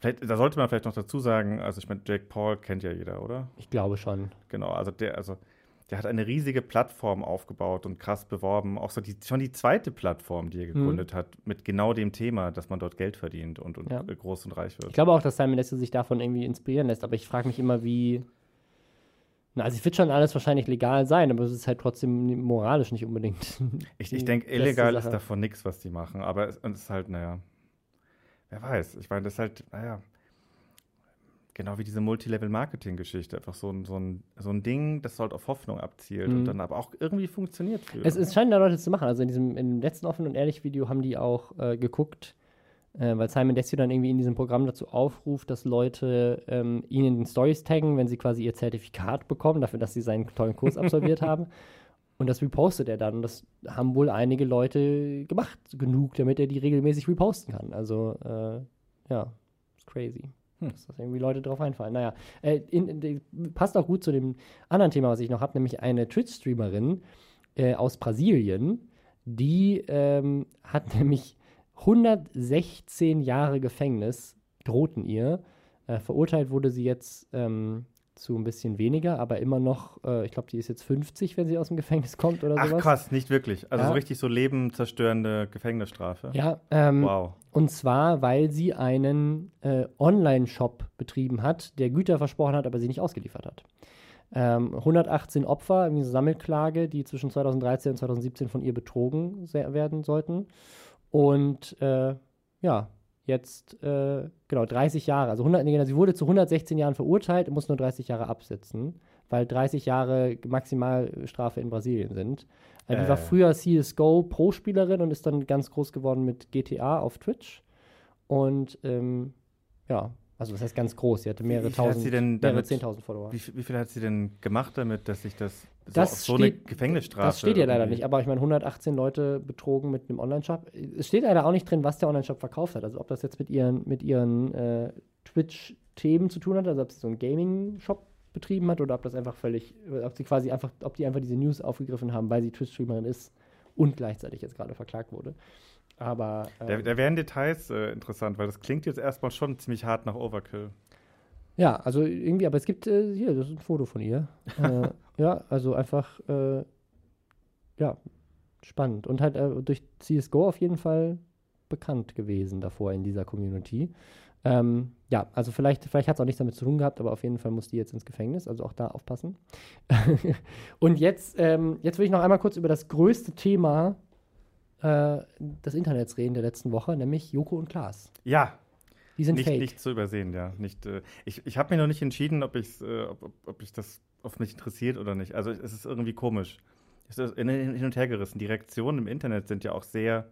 vielleicht, da sollte man vielleicht noch dazu sagen, also ich meine, Jake Paul kennt ja jeder, oder? Ich glaube schon. Genau, also der, also der hat eine riesige Plattform aufgebaut und krass beworben. Auch so die, schon die zweite Plattform, die er mhm. gegründet mhm. hat, mit genau dem Thema, dass man dort Geld verdient und, und ja. groß und reich wird. Ich glaube auch, dass Simon Lester sich davon irgendwie inspirieren lässt, aber ich frage mich immer, wie. Na, also es wird schon alles wahrscheinlich legal sein, aber es ist halt trotzdem moralisch nicht unbedingt. Ich, ich denke, illegal ist davon nichts, was die machen, aber es, es ist halt, naja, wer weiß. Ich meine, das ist halt, naja, Genau wie diese Multilevel-Marketing-Geschichte. Einfach so ein, so, ein, so ein Ding, das halt auf Hoffnung abzielt mhm. und dann aber auch irgendwie funktioniert. Für. Es, es scheinen da Leute zu machen. Also in diesem im letzten Offen und Ehrlich-Video haben die auch äh, geguckt, äh, weil Simon Desio dann irgendwie in diesem Programm dazu aufruft, dass Leute ähm, ihn in den Stories taggen, wenn sie quasi ihr Zertifikat bekommen, dafür, dass sie seinen tollen Kurs absolviert haben. Und das repostet er dann. Und das haben wohl einige Leute gemacht, genug, damit er die regelmäßig reposten kann. Also, äh, ja, ist crazy. Hm. Dass das irgendwie Leute drauf einfallen. Naja, äh, in, in, passt auch gut zu dem anderen Thema, was ich noch habe, nämlich eine Twitch-Streamerin äh, aus Brasilien, die ähm, hat nämlich 116 Jahre Gefängnis drohten ihr. Äh, verurteilt wurde sie jetzt ähm, zu ein bisschen weniger, aber immer noch, äh, ich glaube, die ist jetzt 50, wenn sie aus dem Gefängnis kommt oder Ach, sowas. Ach krass, nicht wirklich. Also ja. so richtig so lebenzerstörende Gefängnisstrafe. Ja, ähm, wow. Und zwar, weil sie einen äh, Online-Shop betrieben hat, der Güter versprochen hat, aber sie nicht ausgeliefert hat. Ähm, 118 Opfer, irgendwie eine Sammelklage, die zwischen 2013 und 2017 von ihr betrogen werden sollten. Und äh, ja, jetzt äh, genau 30 Jahre, also 100, nee, sie wurde zu 116 Jahren verurteilt, muss nur 30 Jahre absitzen, weil 30 Jahre Maximalstrafe in Brasilien sind. Äh, die war früher CSGO Pro-Spielerin und ist dann ganz groß geworden mit GTA auf Twitch. Und ähm, ja, also das heißt ganz groß. Sie hatte mehrere tausend, mehrere zehntausend Follower. Wie, wie, viel hat sie denn gemacht damit, dass sich das, das so, steht, so eine Gefängnisstrafe. Das steht ja leider nicht, aber ich meine, 118 Leute betrogen mit einem Online-Shop. Es steht leider auch nicht drin, was der Online-Shop verkauft hat. Also ob das jetzt mit ihren, mit ihren äh, Twitch-Themen zu tun hat, also ob sie so einen Gaming-Shop betrieben hat oder ob das einfach völlig, ob sie quasi einfach, ob die einfach diese News aufgegriffen haben, weil sie Twitch-Streamerin ist und gleichzeitig jetzt gerade verklagt wurde. Aber. Ähm, da, da wären Details äh, interessant, weil das klingt jetzt erstmal schon ziemlich hart nach Overkill. Ja, also irgendwie, aber es gibt äh, hier, das ist ein Foto von ihr. äh, ja, also einfach, äh, ja, spannend. Und halt äh, durch CSGO auf jeden Fall bekannt gewesen davor in dieser Community. Ähm, ja, also vielleicht, vielleicht hat es auch nichts damit zu tun gehabt, aber auf jeden Fall muss die jetzt ins Gefängnis, also auch da aufpassen. und jetzt, ähm, jetzt will ich noch einmal kurz über das größte Thema äh, des Internets reden der letzten Woche, nämlich Joko und Klaas. Ja. Die sind nicht, fake. Nicht zu übersehen, ja. Nicht, äh, ich ich habe mir noch nicht entschieden, ob, äh, ob, ob ich das ob es mich interessiert oder nicht. Also es ist irgendwie komisch. Es ist hin und her gerissen. Die Reaktionen im Internet sind ja auch sehr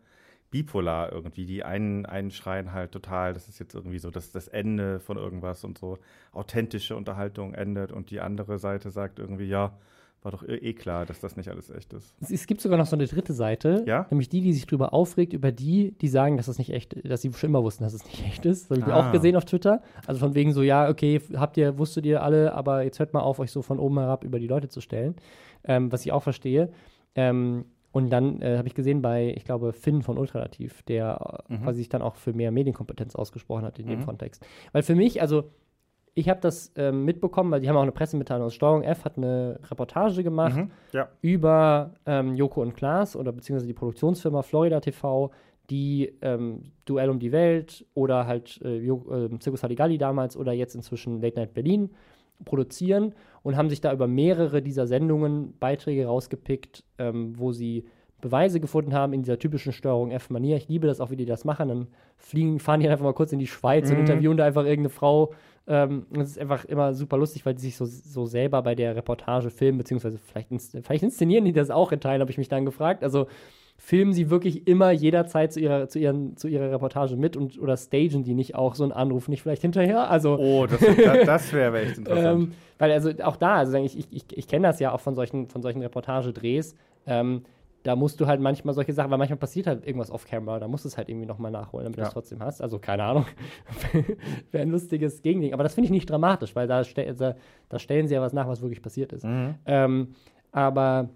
bipolar irgendwie. Die einen, einen schreien halt total, das ist jetzt irgendwie so das, das Ende von irgendwas und so authentische Unterhaltung endet und die andere Seite sagt irgendwie, ja, war doch eh klar, dass das nicht alles echt ist. Es, gibt sogar noch so eine dritte Seite, ja? nämlich die, die sich darüber aufregt, über die, die sagen, dass das nicht echt, dass sie schon immer wussten, dass es nicht echt ist. Das habe ich ah. auch gesehen auf Twitter. Also von wegen so, ja, okay, habt ihr, wusstet ihr alle, aber jetzt hört mal auf, euch so von oben herab über die Leute zu stellen. Ähm, was ich auch verstehe. Ähm, und dann äh, habe ich gesehen bei, ich glaube, Finn von Ultralativ, der mhm. quasi sich dann auch für mehr Medienkompetenz ausgesprochen hat in mhm. dem Kontext. Weil für mich, also ich habe das ähm, mitbekommen, weil die haben auch eine Pressemitteilung aus Steuerung F, hat eine Reportage gemacht mhm, ja. über ähm, Joko und Klaas oder beziehungsweise die Produktionsfirma Florida TV, die ähm, Duell um die Welt oder halt äh, äh, Circus Halligalli damals oder jetzt inzwischen Late Night Berlin produzieren und haben sich da über mehrere dieser Sendungen Beiträge rausgepickt, ähm, wo sie Beweise gefunden haben in dieser typischen Steuerung F-Manier. Ich liebe das auch, wie die das machen. Dann fliegen, fahren die einfach mal kurz in die Schweiz mhm. und interviewen da einfach irgendeine Frau. Ähm, das ist einfach immer super lustig, weil die sich so, so selber bei der Reportage filmen, beziehungsweise vielleicht, ins, vielleicht inszenieren die das auch in Teilen, habe ich mich dann gefragt. Also filmen sie wirklich immer jederzeit zu ihrer, zu ihren, zu ihrer Reportage mit und oder stagen die nicht auch so einen Anruf nicht vielleicht hinterher? Also, oh, das, das, das wäre echt interessant. ähm, weil also auch da, also ich, ich, ich, ich kenne das ja auch von solchen, von solchen Reportagedrehs. Ähm, da musst du halt manchmal solche Sachen, weil manchmal passiert halt irgendwas off-camera, da musst du es halt irgendwie nochmal nachholen, damit ja. du es trotzdem hast. Also keine Ahnung, wäre ein lustiges Gegending. Aber das finde ich nicht dramatisch, weil da, ste da, da, stellen sie ja was nach, was wirklich passiert ist. Mhm. Ähm, aber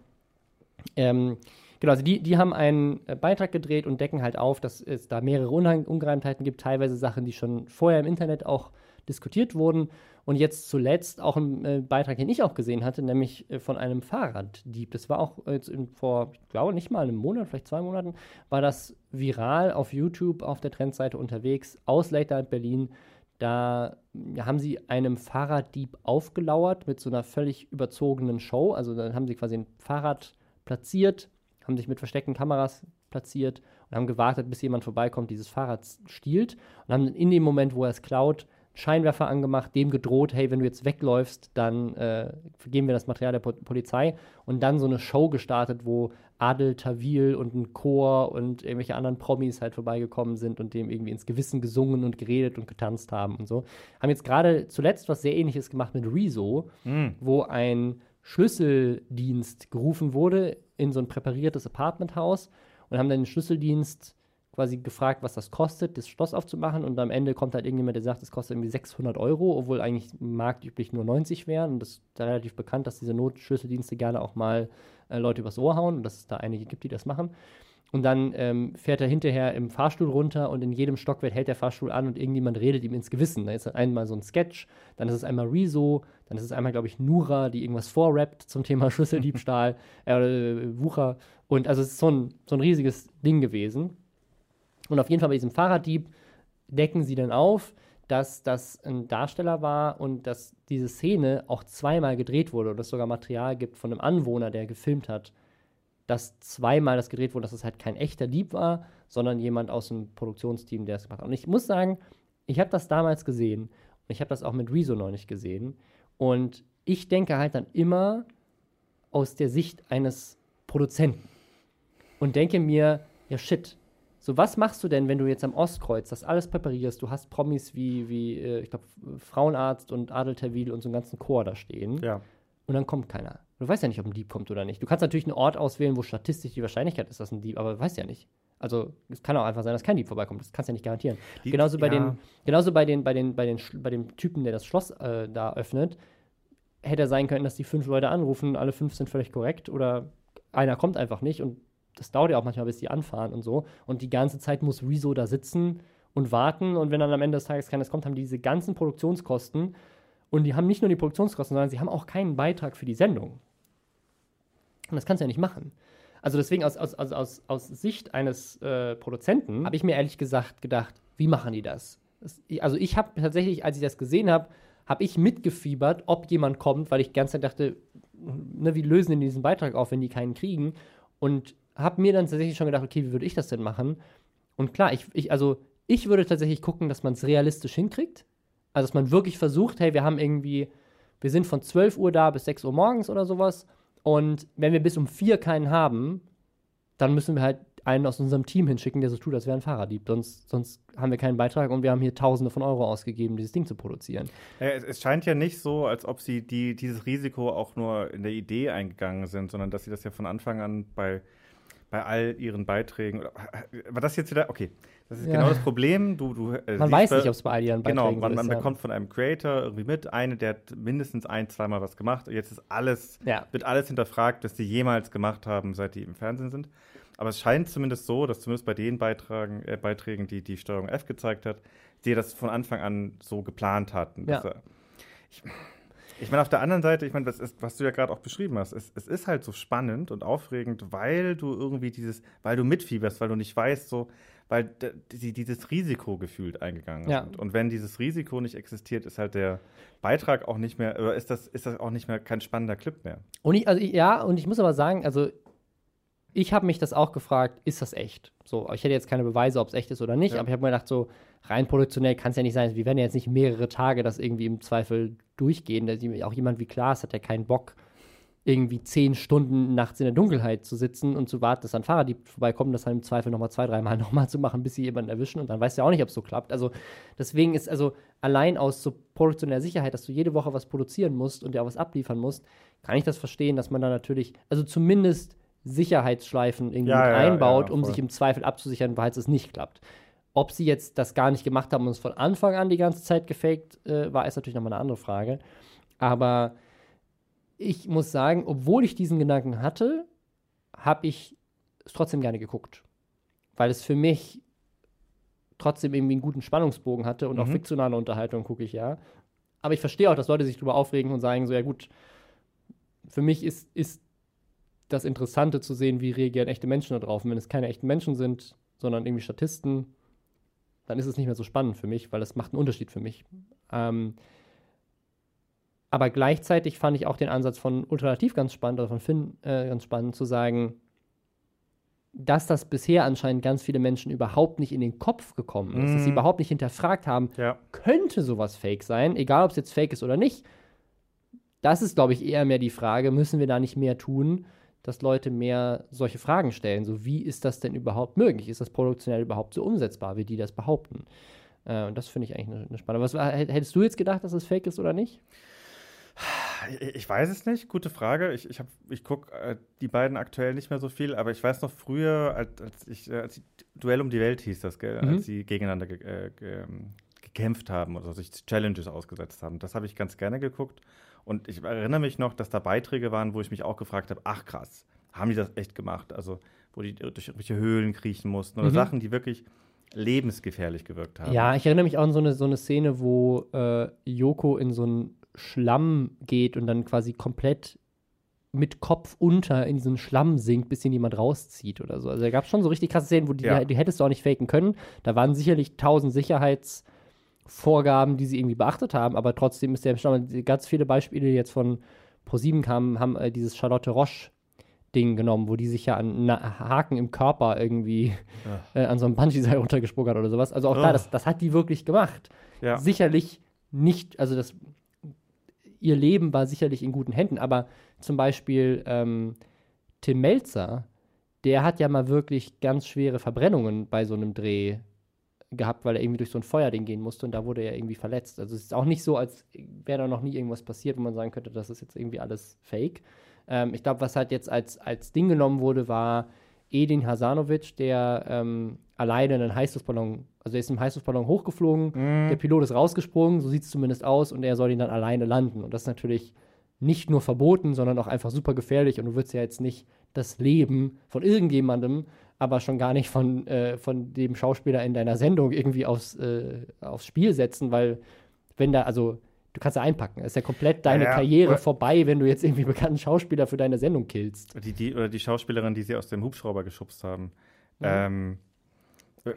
ähm, genau, also die, die haben einen äh, Beitrag gedreht und decken halt auf, dass es da mehrere Ungereimtheiten gibt, teilweise Sachen, die schon vorher im Internet auch diskutiert wurden. Und jetzt zuletzt auch ein äh, Beitrag, den ich auch gesehen hatte, nämlich äh, von einem Fahrraddieb. Das war auch jetzt in, vor, ich glaube, nicht mal einem Monat, vielleicht zwei Monaten, war das viral auf YouTube auf der Trendseite unterwegs aus Late Berlin. Da haben sie einem Fahrraddieb aufgelauert mit so einer völlig überzogenen Show. Also dann haben sie quasi ein Fahrrad platziert, haben sich mit versteckten Kameras platziert und haben gewartet, bis jemand vorbeikommt, dieses Fahrrad stiehlt und haben in dem Moment, wo er es klaut, Scheinwerfer angemacht, dem gedroht, hey, wenn du jetzt wegläufst, dann äh, geben wir das Material der po Polizei und dann so eine Show gestartet, wo Adel Tawil und ein Chor und irgendwelche anderen Promis halt vorbeigekommen sind und dem irgendwie ins Gewissen gesungen und geredet und getanzt haben und so. Haben jetzt gerade zuletzt was sehr ähnliches gemacht mit Rezo, mhm. wo ein Schlüsseldienst gerufen wurde in so ein präpariertes Apartmenthaus und haben dann den Schlüsseldienst quasi gefragt, was das kostet, das Schloss aufzumachen. Und am Ende kommt halt irgendjemand, der sagt, es kostet irgendwie 600 Euro, obwohl eigentlich marktüblich nur 90 wären. Und das ist da relativ bekannt, dass diese Notschlüsseldienste gerne auch mal äh, Leute übers Ohr hauen und dass es da einige gibt, die das machen. Und dann ähm, fährt er hinterher im Fahrstuhl runter und in jedem Stockwerk hält der Fahrstuhl an und irgendjemand redet ihm ins Gewissen. Da ist einmal so ein Sketch, dann ist es einmal Rezo, dann ist es einmal, glaube ich, Nura, die irgendwas vorrappt zum Thema Schlüsseldiebstahl, äh, äh, Wucher. Und also es ist so ein, so ein riesiges Ding gewesen. Und auf jeden Fall bei diesem Fahrraddieb decken sie dann auf, dass das ein Darsteller war und dass diese Szene auch zweimal gedreht wurde und es sogar Material gibt von einem Anwohner, der gefilmt hat, dass zweimal das gedreht wurde, dass es halt kein echter Dieb war, sondern jemand aus dem Produktionsteam, der es gemacht hat. Und ich muss sagen, ich habe das damals gesehen und ich habe das auch mit Rezo noch nicht gesehen. Und ich denke halt dann immer aus der Sicht eines Produzenten und denke mir, ja shit, so, was machst du denn, wenn du jetzt am Ostkreuz das alles präparierst? Du hast Promis wie, wie äh, ich glaube, Frauenarzt und Adel Tawil und so einen ganzen Chor da stehen. Ja. Und dann kommt keiner. Du weißt ja nicht, ob ein Dieb kommt oder nicht. Du kannst natürlich einen Ort auswählen, wo statistisch die Wahrscheinlichkeit ist, dass ein Dieb, aber du weißt ja nicht. Also es kann auch einfach sein, dass kein Dieb vorbeikommt. Das kannst du ja nicht garantieren. Die, genauso bei ja. den, genauso bei den, bei den, bei den, bei dem Typen, der das Schloss äh, da öffnet, hätte sein können, dass die fünf Leute anrufen, alle fünf sind völlig korrekt oder einer kommt einfach nicht und das dauert ja auch manchmal, bis die anfahren und so. Und die ganze Zeit muss Rezo da sitzen und warten. Und wenn dann am Ende des Tages keines kommt, haben die diese ganzen Produktionskosten. Und die haben nicht nur die Produktionskosten, sondern sie haben auch keinen Beitrag für die Sendung. Und das kannst du ja nicht machen. Also deswegen aus, aus, aus, aus Sicht eines äh, Produzenten habe ich mir ehrlich gesagt gedacht, wie machen die das? das also ich habe tatsächlich, als ich das gesehen habe, habe ich mitgefiebert, ob jemand kommt, weil ich die ganze Zeit dachte, ne, wie lösen die diesen Beitrag auf, wenn die keinen kriegen? Und habe mir dann tatsächlich schon gedacht, okay, wie würde ich das denn machen? Und klar, ich, ich also ich würde tatsächlich gucken, dass man es realistisch hinkriegt. Also, dass man wirklich versucht, hey, wir haben irgendwie, wir sind von 12 Uhr da bis 6 Uhr morgens oder sowas. Und wenn wir bis um 4 keinen haben, dann müssen wir halt einen aus unserem Team hinschicken, der so tut, als wäre ein Fahrraddieb. Sonst, sonst haben wir keinen Beitrag und wir haben hier Tausende von Euro ausgegeben, dieses Ding zu produzieren. Es, es, scheint ja nicht so, als ob sie die, dieses Risiko auch nur in der Idee eingegangen sind, sondern dass sie das ja von Anfang an bei, bei all ihren Beiträgen. War das jetzt wieder? Okay. Das ist ja. genau das Problem. Du, du, äh, man weiß nicht, ob es bei all ihren genau, Beiträgen genau, man, man ist, bekommt von einem Creator irgendwie mit, eine, der hat mindestens ein, zweimal was gemacht. Jetzt ist alles, ja. wird alles hinterfragt, dass sie jemals gemacht haben, seit die im Fernsehen sind. Aber es scheint zumindest so, dass zumindest bei den Beitragen, äh, Beiträgen, die die Steuerung F gezeigt hat, die das von Anfang an so geplant hatten. Ja. Er, ich, ich meine, auf der anderen Seite, ich meine, ist, was du ja gerade auch beschrieben hast, es, es, ist halt so spannend und aufregend, weil du irgendwie dieses, weil du mitfieberst, weil du nicht weißt, so, weil die, dieses Risiko gefühlt eingegangen ja. sind. Und wenn dieses Risiko nicht existiert, ist halt der Beitrag auch nicht mehr, oder ist das, ist das auch nicht mehr kein spannender Clip mehr. Und ich, also ja, und ich muss aber sagen, also ich habe mich das auch gefragt, ist das echt? So, ich hätte jetzt keine Beweise, ob es echt ist oder nicht, ja. aber ich habe mir gedacht, so rein produktionell kann es ja nicht sein. Wir werden ja jetzt nicht mehrere Tage das irgendwie im Zweifel durchgehen. Auch jemand wie Klaas hat ja keinen Bock, irgendwie zehn Stunden nachts in der Dunkelheit zu sitzen und zu warten, dass ein Fahrraddieb vorbeikommt, das dann im Zweifel nochmal zwei, dreimal nochmal zu machen, bis sie jemanden erwischen und dann weißt du ja auch nicht, ob es so klappt. Also deswegen ist also allein aus so produktioneller Sicherheit, dass du jede Woche was produzieren musst und dir auch was abliefern musst, kann ich das verstehen, dass man da natürlich, also zumindest Sicherheitsschleifen irgendwie ja, ja, einbaut, ja, um sich im Zweifel abzusichern, falls es nicht klappt. Ob sie jetzt das gar nicht gemacht haben und es von Anfang an die ganze Zeit gefaked äh, war, ist natürlich nochmal eine andere Frage. Aber ich muss sagen, obwohl ich diesen Gedanken hatte, habe ich es trotzdem gerne geguckt. Weil es für mich trotzdem irgendwie einen guten Spannungsbogen hatte und mhm. auch fiktionale Unterhaltung gucke ich ja. Aber ich verstehe auch, dass Leute sich darüber aufregen und sagen so, ja gut, für mich ist, ist das Interessante zu sehen, wie reagieren echte Menschen darauf. Und wenn es keine echten Menschen sind, sondern irgendwie Statisten, dann ist es nicht mehr so spannend für mich, weil das macht einen Unterschied für mich. Ähm, aber gleichzeitig fand ich auch den Ansatz von Ultralativ ganz spannend, oder von Finn äh, ganz spannend, zu sagen, dass das bisher anscheinend ganz viele Menschen überhaupt nicht in den Kopf gekommen ist, mm. dass sie mhm. überhaupt nicht hinterfragt haben, ja. könnte sowas fake sein, egal ob es jetzt fake ist oder nicht. Das ist, glaube ich, eher mehr die Frage, müssen wir da nicht mehr tun? Dass Leute mehr solche Fragen stellen. So, wie ist das denn überhaupt möglich? Ist das produktionell überhaupt so umsetzbar, wie die das behaupten? Äh, und das finde ich eigentlich eine, eine spannende. Was, hättest du jetzt gedacht, dass es fake ist oder nicht? Ich weiß es nicht, gute Frage. Ich, ich, ich gucke äh, die beiden aktuell nicht mehr so viel, aber ich weiß noch früher, als, als ich, äh, als Duell um die Welt hieß das, gell, mhm. als sie gegeneinander ge, äh, ge, ähm, gekämpft haben oder sich Challenges ausgesetzt haben. Das habe ich ganz gerne geguckt. Und ich erinnere mich noch, dass da Beiträge waren, wo ich mich auch gefragt habe, ach krass, haben die das echt gemacht? Also, wo die durch irgendwelche Höhlen kriechen mussten oder mhm. Sachen, die wirklich lebensgefährlich gewirkt haben. Ja, ich erinnere mich auch an so eine, so eine Szene, wo äh, Yoko in so einen Schlamm geht und dann quasi komplett mit Kopf unter in diesen Schlamm sinkt, bis ihn jemand rauszieht oder so. Also da gab es schon so richtig krasse Szenen, wo die, ja. die hättest du auch nicht faken können. Da waren sicherlich tausend Sicherheits- Vorgaben, die sie irgendwie beachtet haben, aber trotzdem ist der Standard, ganz viele Beispiele jetzt von ProSieben kamen, haben äh, dieses Charlotte Roche Ding genommen, wo die sich ja an Haken im Körper irgendwie äh, an so einem Bungee-Seil runtergesprungen hat oder sowas. Also auch oh. da, das, das hat die wirklich gemacht. Ja. Sicherlich nicht, also das, ihr Leben war sicherlich in guten Händen, aber zum Beispiel ähm, Tim Melzer, der hat ja mal wirklich ganz schwere Verbrennungen bei so einem Dreh gehabt, weil er irgendwie durch so ein Feuerding gehen musste und da wurde er irgendwie verletzt. Also es ist auch nicht so, als wäre da noch nie irgendwas passiert, wo man sagen könnte, das ist jetzt irgendwie alles fake. Ähm, ich glaube, was halt jetzt als, als Ding genommen wurde, war Edin Hasanovic, der ähm, alleine einen Heißluftballon, also er ist im Heißluftballon hochgeflogen, mm. der Pilot ist rausgesprungen, so sieht es zumindest aus, und er soll ihn dann alleine landen. Und das ist natürlich nicht nur verboten, sondern auch einfach super gefährlich und du würdest ja jetzt nicht das Leben von irgendjemandem aber schon gar nicht von, äh, von dem Schauspieler in deiner Sendung irgendwie aufs, äh, aufs Spiel setzen, weil wenn da, also du kannst ja einpacken. Es ist ja komplett deine ja, Karriere vorbei, wenn du jetzt irgendwie bekannten Schauspieler für deine Sendung killst. Die, die, oder die Schauspielerin, die sie aus dem Hubschrauber geschubst haben. Ja. Ähm,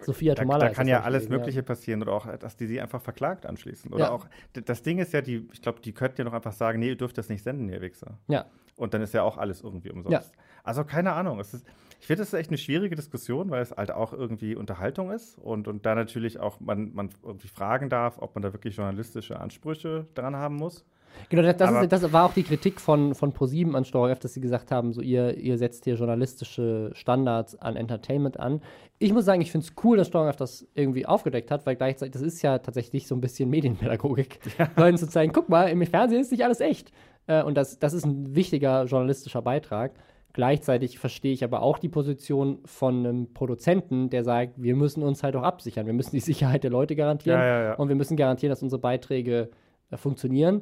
Sophia Tomala. Da, da kann ja alles Mögliche ja. passieren oder auch, dass die sie einfach verklagt anschließen. Oder auch, das Ding ist ja, die, ich glaube, die könnten ja noch einfach sagen, nee, ihr dürft das nicht senden, ihr Wichser. Ja. Und dann ist ja auch alles irgendwie umsonst. Ja. Also keine Ahnung. Es ist, ich finde, das ist echt eine schwierige Diskussion, weil es halt auch irgendwie Unterhaltung ist und, und da natürlich auch man, man irgendwie fragen darf, ob man da wirklich journalistische Ansprüche dran haben muss. Genau, das, das, ist, das war auch die Kritik von, von ProSieben an Steuer F, dass sie gesagt haben, so ihr, ihr setzt hier journalistische Standards an Entertainment an. Ich muss sagen, ich finde es cool, dass Steuer F das irgendwie aufgedeckt hat, weil gleichzeitig, das ist ja tatsächlich so ein bisschen Medienpädagogik, ja. Leuten zu zeigen, guck mal, im Fernsehen ist nicht alles echt. Äh, und das, das ist ein wichtiger journalistischer Beitrag. Gleichzeitig verstehe ich aber auch die Position von einem Produzenten, der sagt, wir müssen uns halt auch absichern. Wir müssen die Sicherheit der Leute garantieren ja, ja, ja. und wir müssen garantieren, dass unsere Beiträge äh, funktionieren.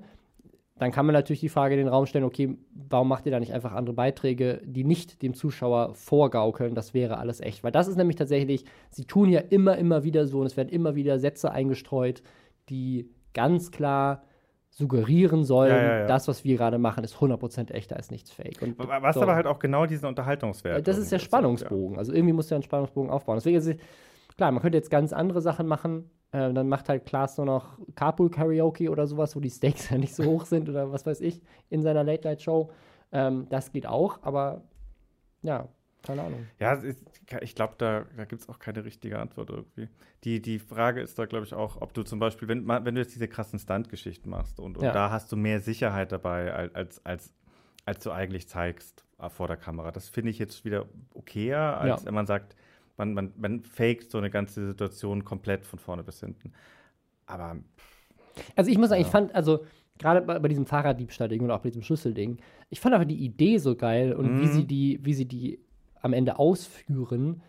Dann kann man natürlich die Frage in den Raum stellen, okay, warum macht ihr da nicht einfach andere Beiträge, die nicht dem Zuschauer vorgaukeln, das wäre alles echt? Weil das ist nämlich tatsächlich, sie tun ja immer, immer wieder so und es werden immer wieder Sätze eingestreut, die ganz klar suggerieren sollen, ja, ja, ja. das, was wir gerade machen, ist 100% echt, da ist nichts fake. Und was so. aber halt auch genau diesen Unterhaltungswert. Das ist der Spannungsbogen. Also irgendwie muss der einen Spannungsbogen aufbauen. Deswegen ist es, klar, man könnte jetzt ganz andere Sachen machen. Äh, dann macht halt Klaas nur noch Carpool Karaoke oder sowas, wo die Stakes ja nicht so hoch sind oder was weiß ich, in seiner Late-Night-Show. Ähm, das geht auch, aber ja, keine Ahnung. Ja, ich glaube, da, da gibt es auch keine richtige Antwort irgendwie. Die, die Frage ist da, glaube ich, auch, ob du zum Beispiel, wenn, wenn du jetzt diese krassen Stunt-Geschichten machst und, und ja. da hast du mehr Sicherheit dabei, als, als, als du eigentlich zeigst äh, vor der Kamera. Das finde ich jetzt wieder okayer, als ja. wenn man sagt, man, man, man faked so eine ganze Situation komplett von vorne bis hinten. Aber. Also ich muss sagen, ja. ich fand, also gerade bei, bei, diesem Fahrraddiebstahl-Ding und auch bei diesem Schlüsselding, ich fand aber die Idee so geil und mhm. wie sie die, wie sie die am Ende ausführen,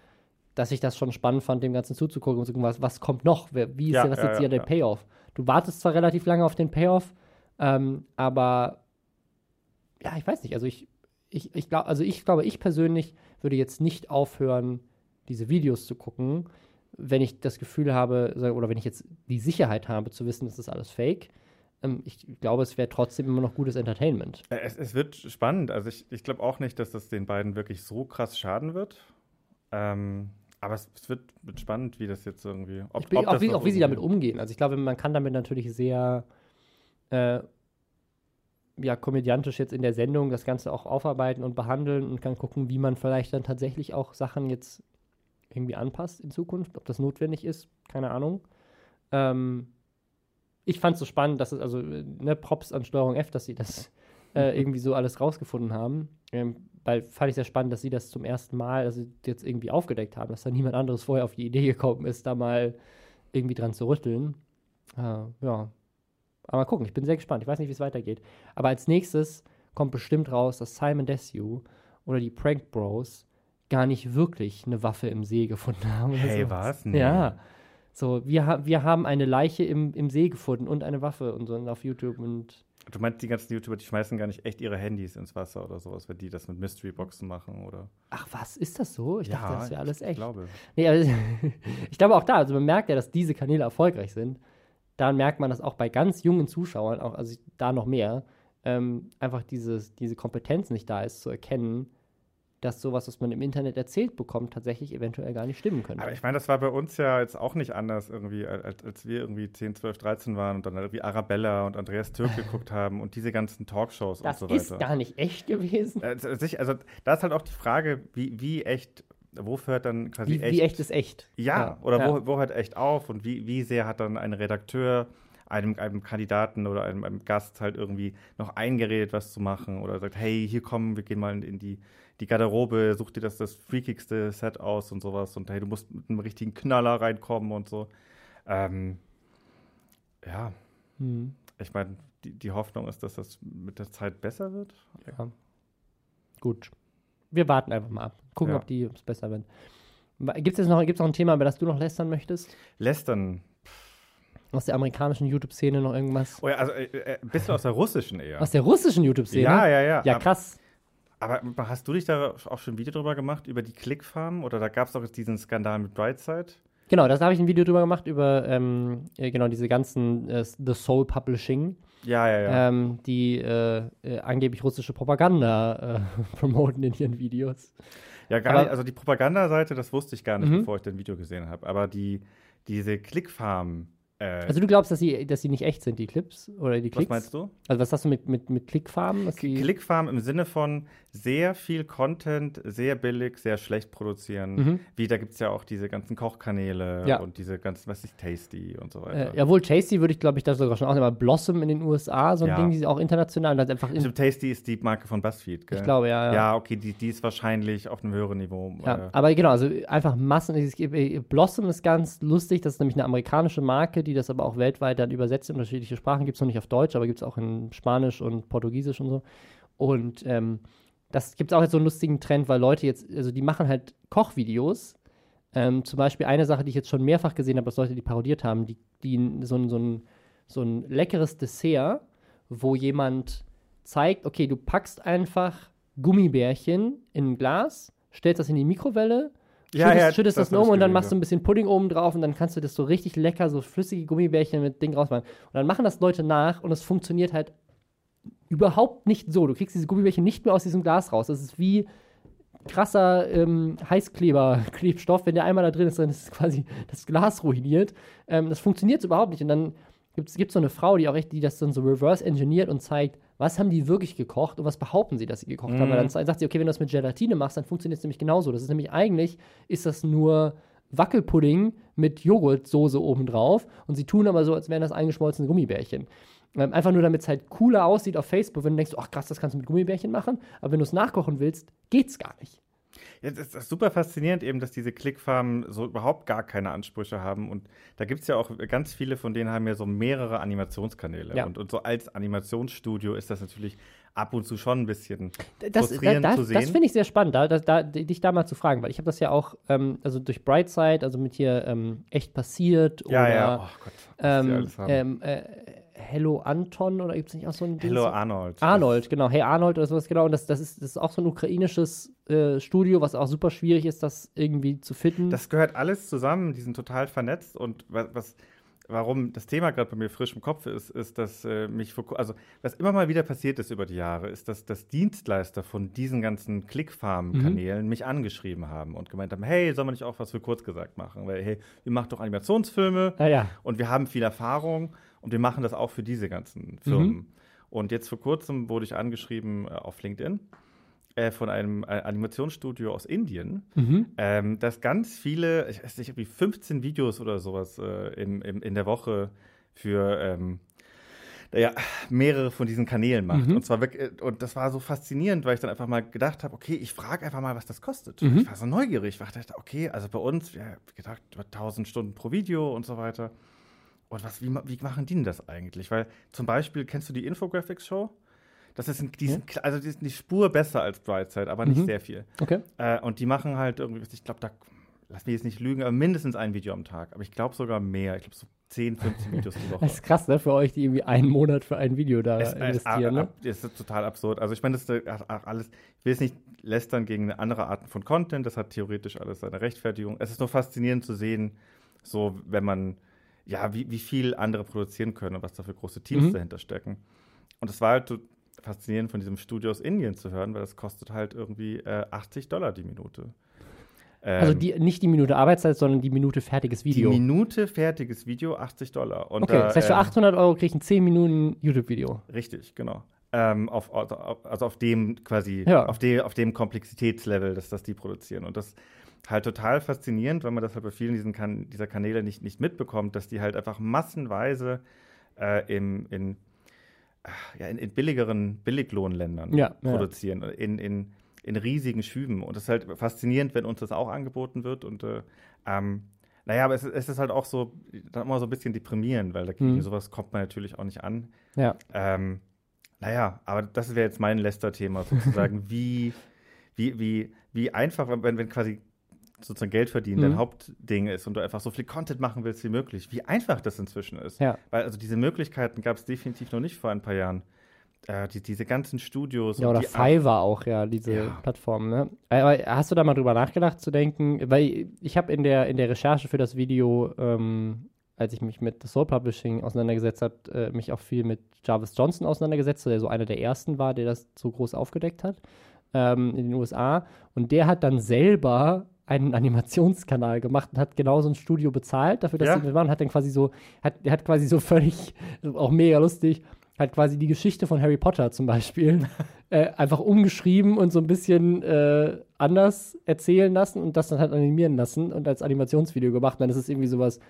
dass ich das schon spannend fand, dem Ganzen zuzugucken und zu gucken, was, was kommt noch? Wie ist ja, was ja, jetzt hier ja, der Payoff? Du wartest zwar relativ lange auf den Payoff, ähm, aber ja, ich weiß nicht. Also ich, ich, ich glaube, also ich glaube, ich persönlich würde jetzt nicht aufhören, diese Videos zu gucken, wenn ich das Gefühl habe, oder wenn ich jetzt die Sicherheit habe, zu wissen, das ist alles fake. Ähm, ich glaube, es wäre trotzdem immer noch gutes Entertainment. Äh, es, es wird spannend. Also ich, ich glaube auch nicht, dass das den beiden wirklich so krass schaden wird. Ähm, aber es, es wird, wird, spannend, wie das jetzt irgendwie. Ob, bin, ob auch, wie, auch wie sie damit umgehen. Also ich glaube, man kann damit natürlich sehr äh, ja, komödiantisch jetzt in der Sendung das Ganze auch aufarbeiten und behandeln und kann gucken, wie man vielleicht dann tatsächlich auch Sachen jetzt irgendwie anpasst in Zukunft, ob das notwendig ist, keine Ahnung. Ähm, ich fand es so spannend, dass es, also, ne, Props an Steuerung F, dass sie das äh, irgendwie so alles rausgefunden haben. Ähm, weil fand ich sehr spannend, dass sie das zum ersten Mal, also jetzt irgendwie aufgedeckt haben, dass da niemand anderes vorher auf die Idee gekommen ist, da mal irgendwie dran zu rütteln. Äh, ja. Aber mal gucken, ich bin sehr gespannt. Ich weiß nicht, wie es weitergeht. Aber als nächstes kommt bestimmt raus, dass Simon Desue oder die Prank Bros gar nicht wirklich eine Waffe im See gefunden haben. Hey, was? Nee. Ja. So, wir, ha wir haben eine Leiche im, im See gefunden und eine Waffe und so auf YouTube und. Du meinst, die ganzen YouTuber, die schmeißen gar nicht echt ihre Handys ins Wasser oder sowas, wenn die das mit Mystery-Boxen machen oder. Ach was, ist das so? Ich ja, dachte, das wäre alles echt. Ich glaube. Nee, also, ich glaube auch da, also man merkt ja, dass diese Kanäle erfolgreich sind. Da merkt man das auch bei ganz jungen Zuschauern, auch, also da noch mehr, ähm, einfach dieses, diese Kompetenz nicht da ist, zu erkennen, dass sowas, was man im Internet erzählt bekommt, tatsächlich eventuell gar nicht stimmen könnte. Aber ich meine, das war bei uns ja jetzt auch nicht anders irgendwie, als, als wir irgendwie 10, 12, 13 waren und dann irgendwie Arabella und Andreas Türk geguckt haben und diese ganzen Talkshows das und so weiter. Das ist gar nicht echt gewesen. Also, also da ist halt auch die Frage, wie, wie echt wo hört dann quasi wie, echt? Wie echt ist echt? Ja, ja. oder ja. Wo, wo hört echt auf und wie, wie sehr hat dann ein Redakteur einem, einem Kandidaten oder einem, einem, Gast halt irgendwie noch eingeredet, was zu machen oder sagt, hey, hier kommen, wir gehen mal in, in die die Garderobe, such dir das, das freakigste Set aus und sowas und hey, du musst mit einem richtigen Knaller reinkommen und so. Ähm, ja. Hm. Ich meine, die, die Hoffnung ist, dass das mit der Zeit besser wird. Ja. Gut. Wir warten einfach mal ab. Gucken, ja. ob die es besser wird. Gibt es noch, gibt's noch ein Thema, über das du noch lästern möchtest? Lästern. Aus der amerikanischen YouTube-Szene noch irgendwas? Oh ja, also äh, äh, bist du aus der russischen eher? Aus der russischen YouTube-Szene? Ja, ja, ja. Ja, krass. Aber hast du dich da auch schon ein Video drüber gemacht, über die Clickfarm? Oder da gab es doch diesen Skandal mit Brightside? Genau, da habe ich ein Video drüber gemacht, über ähm, äh, genau diese ganzen äh, The Soul Publishing. Ja, ja, ja. Ähm, die äh, äh angeblich russische Propaganda äh, promoten in ihren Videos. Ja, gar Aber, nicht. Also die Propagandaseite, das wusste ich gar nicht, mhm. bevor ich das Video gesehen habe. Aber die, diese Clickfarm Äh, also du glaubst, dass sie, dass sie nicht echt sind, die Clips oder die Klicks? Was meinst du? Also was hast du mit, mit, mit Klickfarmen? Klickfarmen im Sinne von sehr viel Content, sehr billig, sehr schlecht produzieren. Mhm. Wie, da gibt es ja auch diese ganzen Kochkanäle ja. und diese ganzen, was ist Tasty und so weiter. Äh, jawohl, Tasty würde ich, glaube ich, da sogar schon auch immer Blossom in den USA, so ein ja. Ding, die sie auch international und einfach. Also Tasty ist die Marke von BuzzFeed, gell? Ich glaube, ja. Ja, ja okay, die, die ist wahrscheinlich auf einem höheren Niveau. Ja, äh. aber genau, also einfach Massen. Blossom ist ganz lustig, das ist nämlich eine amerikanische Marke, die das aber auch weltweit dann übersetzt in unterschiedliche Sprachen. Gibt es noch nicht auf Deutsch, aber gibt es auch in Spanisch und Portugiesisch und so. Und ähm, das gibt es auch jetzt so einen lustigen Trend, weil Leute jetzt, also die machen halt Kochvideos. Ähm, zum Beispiel eine Sache, die ich jetzt schon mehrfach gesehen habe, dass Leute die parodiert haben, die, die so, so, ein, so ein leckeres Dessert, wo jemand zeigt, okay, du packst einfach Gummibärchen in ein Glas, stellst das in die Mikrowelle, ja, schüttest, ja, schüttest das, das um und dann machst du ein bisschen Pudding oben drauf und dann kannst du das so richtig lecker, so flüssige Gummibärchen mit Ding rausmachen. Und dann machen das Leute nach und es funktioniert halt überhaupt nicht so. Du kriegst diese Gummibärchen nicht mehr aus diesem Glas raus. Das ist wie krasser ähm, Heißkleber-Klebstoff. Wenn der einmal da drin ist, dann ist quasi das Glas ruiniert. Ähm, das funktioniert überhaupt nicht. Und dann gibt es so eine Frau, die auch echt, die das dann so reverse engineert und zeigt, was haben die wirklich gekocht und was behaupten sie, dass sie gekocht mm. haben. Weil dann sagt sie, okay, wenn du das mit Gelatine machst, dann funktioniert es nämlich genauso. Das ist nämlich eigentlich, ist das nur Wackelpudding mit Joghurtsoße obendrauf und sie tun aber so, als wären das eingeschmolzene Gummibärchen. Ähm, einfach nur, damit es halt cooler aussieht auf Facebook, wenn du denkst, ach krass, das kannst du mit Gummibärchen machen, aber wenn du es nachkochen willst, geht's gar nicht. Ja, das ist super faszinierend eben, dass diese Klickfarmen so überhaupt gar keine Ansprüche haben. Und da gibt es ja auch ganz viele von denen haben ja so mehrere Animationskanäle. Ja. Und, und so als Animationsstudio ist das natürlich ab und zu schon ein bisschen das, frustrierend da, da, zu sehen. Das finde ich sehr spannend, da, da, dich da mal zu fragen, weil ich habe das ja auch, ähm, also durch Brightside, also mit hier ähm, echt passiert ja, oder ja. Oh Gott, ähm, ähm, äh, Hello Anton oder gibt es nicht auch so ein Hello Arnold. Arnold, genau. Hey Arnold oder sowas, genau. Und das, das, ist, das ist auch so ein ukrainisches äh, Studio, was auch super schwierig ist, das irgendwie zu finden. Das gehört alles zusammen. Die sind total vernetzt und was, was warum das Thema gerade bei mir frisch im Kopf ist, ist, dass äh, mich vor, also was immer mal wieder passiert ist über die Jahre, ist, dass, dass Dienstleister von diesen ganzen Clickfarm-Kanälen mhm. mich angeschrieben haben und gemeint haben, hey, soll man nicht auch was für kurz gesagt machen? Weil, hey, ihr macht doch Animationsfilme ah, ja. und wir haben viel Erfahrung und wir machen das auch für diese ganzen Firmen. Mhm. Und jetzt vor kurzem wurde ich angeschrieben äh, auf LinkedIn äh, von einem äh, Animationsstudio aus Indien, mhm. ähm, das ganz viele, ich weiß nicht, wie 15 Videos oder sowas äh, in, in, in, der Woche für ähm, ja, mehrere von diesen Kanälen macht. Mhm. Und zwar wirklich, äh, und das war so faszinierend, weil ich dann einfach mal gedacht habe, okay, ich frage einfach mal, was das kostet. Mhm. Ich war so neugierig, ich dachte, okay, also bei uns, ja, gedacht, über 1000 Stunden pro Video und so weiter. Und was, wie, wie machen die denn das eigentlich? Weil zum Beispiel, kennst du die Infographics-Show? Das ist, ein, die sind, also die sind die Spur besser als Brightside, aber nicht mhm. sehr viel. Okay. Äh, und die machen halt irgendwie, ich glaube, da, lass mich jetzt nicht lügen, aber mindestens ein Video am Tag. Aber ich glaube sogar mehr. Ich glaube so 10, 15 Videos die Woche. Das ist krass, ne? Für euch, die irgendwie einen Monat für ein Video da es, investieren. Es, ne? ist total absurd. Also ich meine, das ist alles, ich will es nicht lästern gegen andere Arten von Content, das hat theoretisch alles seine Rechtfertigung. Es ist nur faszinierend zu sehen, so wenn man ja, wie, wie viel andere produzieren können und was da für große Teams mhm. dahinter stecken. Und es war halt so faszinierend von diesem Studio aus Indien zu hören, weil das kostet halt irgendwie äh, 80 Dollar die Minute. Also ähm, die, nicht die Minute Arbeitszeit, sondern die Minute fertiges Video. Die Minute fertiges Video, 80 Dollar. Und, okay, das heißt, für 800 ähm, Euro kriege ich ein 10 Minuten YouTube-Video. Richtig, genau. Ähm, auf, also auf dem quasi, ja. auf, de, auf dem Komplexitätslevel, dass das die produzieren. Und das halt total faszinierend, weil man das halt bei vielen kan dieser Kanäle nicht, nicht mitbekommt, dass die halt einfach massenweise äh, im, in, ja, in, in, billigeren Billiglohnländern ja, produzieren, ja. In, in, in riesigen Schüben. Und das ist halt faszinierend, wenn uns das auch angeboten wird. Und äh, ähm, naja, aber es, es, ist halt auch so, dann immer so ein bisschen deprimierend, weil dagegen mhm. sowas kommt man natürlich auch nicht an. Ja. Ähm, naja, aber das wäre jetzt mein letzter Thema sozusagen, wie, wie, wie, wie einfach, wenn, wenn quasi sozusagen Geld verdienen mhm. dein Hauptding ist und du einfach so viel Content machen willst wie möglich, wie einfach das inzwischen ist. Ja. Weil also diese Möglichkeiten gab es definitiv noch nicht vor ein paar Jahren. Äh, die, diese ganzen Studios. Ja, oder Fiverr auch, ja, diese ja. Plattformen. Ne? Aber hast du da mal drüber nachgedacht zu denken? Weil ich habe in der, in der Recherche für das Video, ähm, als ich mich mit Soul Publishing auseinandergesetzt habe, äh, mich auch viel mit Jarvis Johnson auseinandergesetzt, der so einer der ersten war, der das so groß aufgedeckt hat ähm, in den USA. Und der hat dann selber einen Animationskanal gemacht und hat genau so ein Studio bezahlt dafür, dass ja. sie das machen. Hat dann quasi so, hat, er hat quasi so völlig, auch mega lustig, hat quasi die Geschichte von Harry Potter zum Beispiel äh, einfach umgeschrieben und so ein bisschen äh, anders erzählen lassen und das dann halt animieren lassen und als Animationsvideo gemacht. Und dann ist es irgendwie sowas,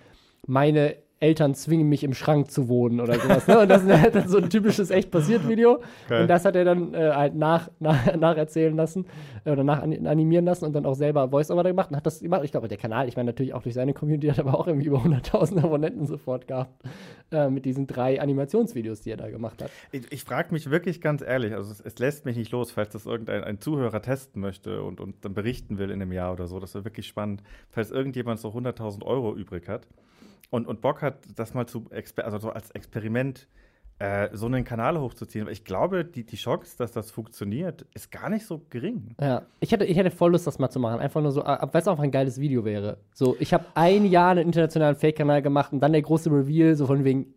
meine Eltern zwingen mich im Schrank zu wohnen oder sowas. Ne? Und das ist halt dann so ein typisches echt passiert Video. Okay. Und das hat er dann äh, halt nach, nach, nacherzählen lassen äh, oder nach animieren lassen und dann auch selber Voice-Over gemacht und hat das gemacht. Ich glaube, der Kanal, ich meine natürlich auch durch seine Community, hat aber auch irgendwie über 100.000 Abonnenten sofort gehabt äh, mit diesen drei Animationsvideos, die er da gemacht hat. Ich, ich frage mich wirklich ganz ehrlich, also es, es, lässt mich nicht los, falls das irgendein ein Zuhörer testen möchte und, und dann berichten will in einem Jahr oder so. Das wäre wirklich spannend. Falls irgendjemand so 100.000 Euro übrig hat und, und Bock hat, das mal zu, also so als Experiment äh, so einen Kanal hochzuziehen. Aber ich glaube, die, die Chance, dass das funktioniert, ist gar nicht so gering. Ja, ich hätte, ich hätte voll Lust, das mal zu machen. Einfach nur so, weil es auch ein geiles Video wäre. So, ich habe ein Jahr einen internationalen Fake-Kanal gemacht und dann der große Reveal, so von wegen,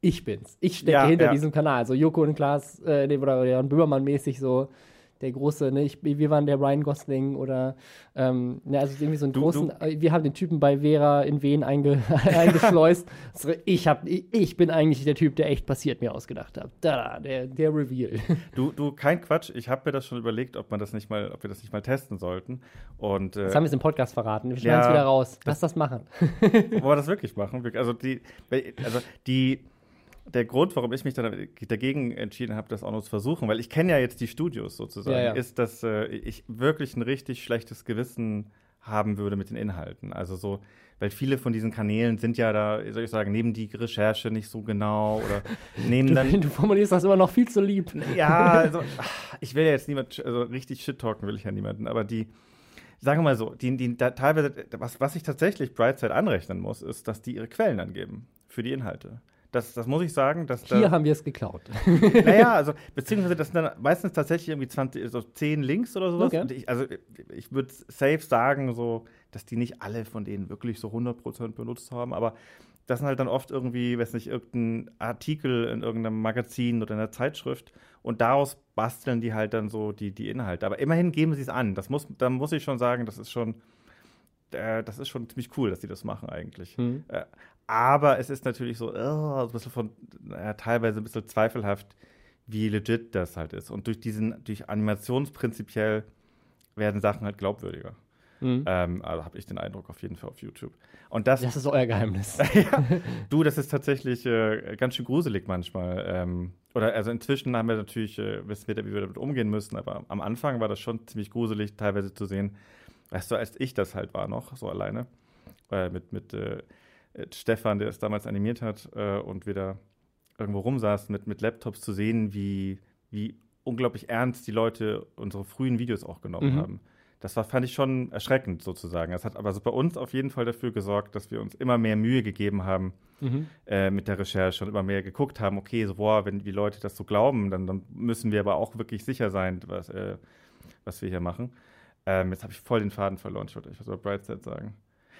ich bin's. Ich stecke ja, hinter ja. diesem Kanal. So Joko und Klaas, äh, oder Jan Böhmermann mäßig so der große, ne, ich, wir waren der Ryan Gosling oder ähm, ne, also irgendwie so einen du, großen, du. Äh, wir haben den Typen bei Vera in Wien einge, eingeschleust. also ich, hab, ich, ich, bin eigentlich der Typ, der echt passiert mir ausgedacht hat. Da, der, der Reveal. Du, du, kein Quatsch, ich habe mir das schon überlegt, ob man das nicht mal, ob wir das nicht mal testen sollten. Und, äh, das haben wir jetzt im Podcast verraten. Wir schneiden es ja, wieder raus. Lass das, das machen. Wollen wir das wirklich machen? Also die, also die der Grund, warum ich mich dann dagegen entschieden habe, das auch noch zu versuchen, weil ich kenne ja jetzt die Studios sozusagen, ja, ja. ist, dass äh, ich wirklich ein richtig schlechtes Gewissen haben würde mit den Inhalten. Also so, weil viele von diesen Kanälen sind ja da, soll ich sagen, nehmen die Recherche nicht so genau oder nehmen dann. Du, du formulierst das immer noch viel zu lieb. Ja, also ich will ja jetzt niemand, also richtig shit talken will ich ja niemanden, aber die, sagen wir mal so, die, die da, teilweise, was, was ich tatsächlich Brightside anrechnen muss, ist, dass die ihre Quellen angeben für die Inhalte. Das, das muss ich sagen. Dass Hier da, haben wir es geklaut. Naja, also, beziehungsweise das sind dann meistens tatsächlich irgendwie 20, so 10 Links oder sowas. Okay. Ich, also, ich würde safe sagen, so, dass die nicht alle von denen wirklich so 100% benutzt haben, aber das sind halt dann oft irgendwie, weiß nicht, irgendein Artikel in irgendeinem Magazin oder in einer Zeitschrift und daraus basteln die halt dann so die, die Inhalte. Aber immerhin geben sie es an. Das muss, da muss ich schon sagen, das ist schon, äh, das ist schon ziemlich cool, dass die das machen eigentlich. Mhm. Äh, aber es ist natürlich so, oh, ein bisschen von, naja, teilweise ein bisschen zweifelhaft, wie legit das halt ist. Und durch diesen, durch Animationsprinzipiell werden Sachen halt glaubwürdiger. Mhm. Ähm, also habe ich den Eindruck auf jeden Fall auf YouTube. Und das, das ist euer Geheimnis. ja, du, das ist tatsächlich äh, ganz schön gruselig manchmal. Ähm, oder also inzwischen haben wir natürlich, äh, wissen wir, wie wir damit umgehen müssen, aber am Anfang war das schon ziemlich gruselig, teilweise zu sehen, weißt du, als ich das halt war noch, so alleine, äh, mit, mit äh, Stefan, der es damals animiert hat äh, und wieder irgendwo rumsaß mit, mit Laptops zu sehen, wie, wie unglaublich ernst die Leute unsere frühen Videos auch genommen mhm. haben. Das war, fand ich schon erschreckend sozusagen. Das hat aber bei uns auf jeden Fall dafür gesorgt, dass wir uns immer mehr Mühe gegeben haben mhm. äh, mit der Recherche und immer mehr geguckt haben, okay, so, boah, wenn die Leute das so glauben, dann, dann müssen wir aber auch wirklich sicher sein, was, äh, was wir hier machen. Ähm, jetzt habe ich voll den Faden verloren. Ich wollte euch was über Brightside sagen.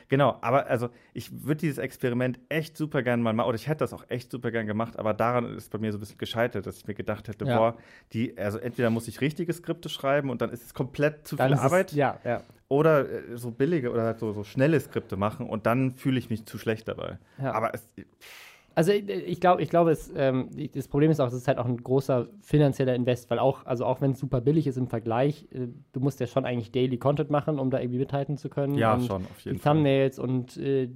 Genau, aber also ich würde dieses Experiment echt super gern mal machen, oder ich hätte das auch echt super gern gemacht, aber daran ist bei mir so ein bisschen gescheitert, dass ich mir gedacht hätte, ja. boah, die, also entweder muss ich richtige Skripte schreiben und dann ist es komplett zu viel Arbeit. Es, ja, ja. Oder äh, so billige oder halt so, so schnelle Skripte machen und dann fühle ich mich zu schlecht dabei. Aber es. Pff also ich glaube, ich glaube, ähm, das Problem ist auch, es ist halt auch ein großer finanzieller Invest, weil auch, also auch wenn es super billig ist im Vergleich, äh, du musst ja schon eigentlich Daily Content machen, um da irgendwie mithalten zu können. Ja, und schon, auf jeden die Fall. Thumbnails und äh,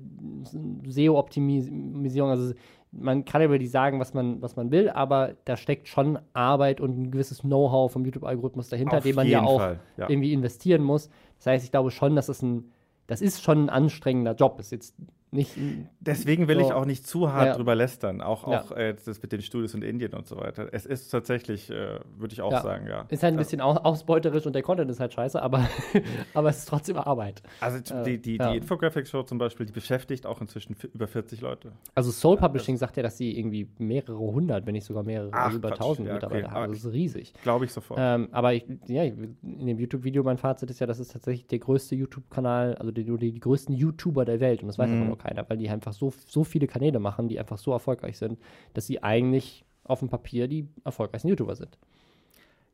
SEO-Optimisierung, also man kann über die sagen, was man, was man will, aber da steckt schon Arbeit und ein gewisses Know-how vom YouTube-Algorithmus dahinter, Auf den man ja auch ja. irgendwie investieren muss. Das heißt, ich glaube schon, dass es ein, das ist schon ein anstrengender Job. Ist jetzt nicht. Deswegen will so. ich auch nicht zu hart ja. drüber lästern. Auch, auch ja. äh, das mit den Studios in Indien und so weiter. Es ist tatsächlich, äh, würde ich auch ja. sagen, ja. Ist halt ein bisschen ausbeuterisch und der Content ist halt scheiße, aber, aber es ist trotzdem Arbeit. Also die, die, die Infographics-Show zum Beispiel, die beschäftigt auch inzwischen über 40 Leute. Also Soul Publishing sagt ja, dass sie irgendwie mehrere hundert, wenn nicht sogar mehrere, Ach, also über tausend Mitarbeiter okay. haben. Das ist riesig. Glaube ich sofort. Ähm, aber ich, ja, in dem YouTube-Video, mein Fazit ist ja, das ist tatsächlich der größte YouTube-Kanal, also die, die, die größten YouTuber der Welt. Und das weiß mhm. einfach nur keiner, weil die einfach so so, viele Kanäle machen, die einfach so erfolgreich sind, dass sie eigentlich auf dem Papier die erfolgreichsten YouTuber sind.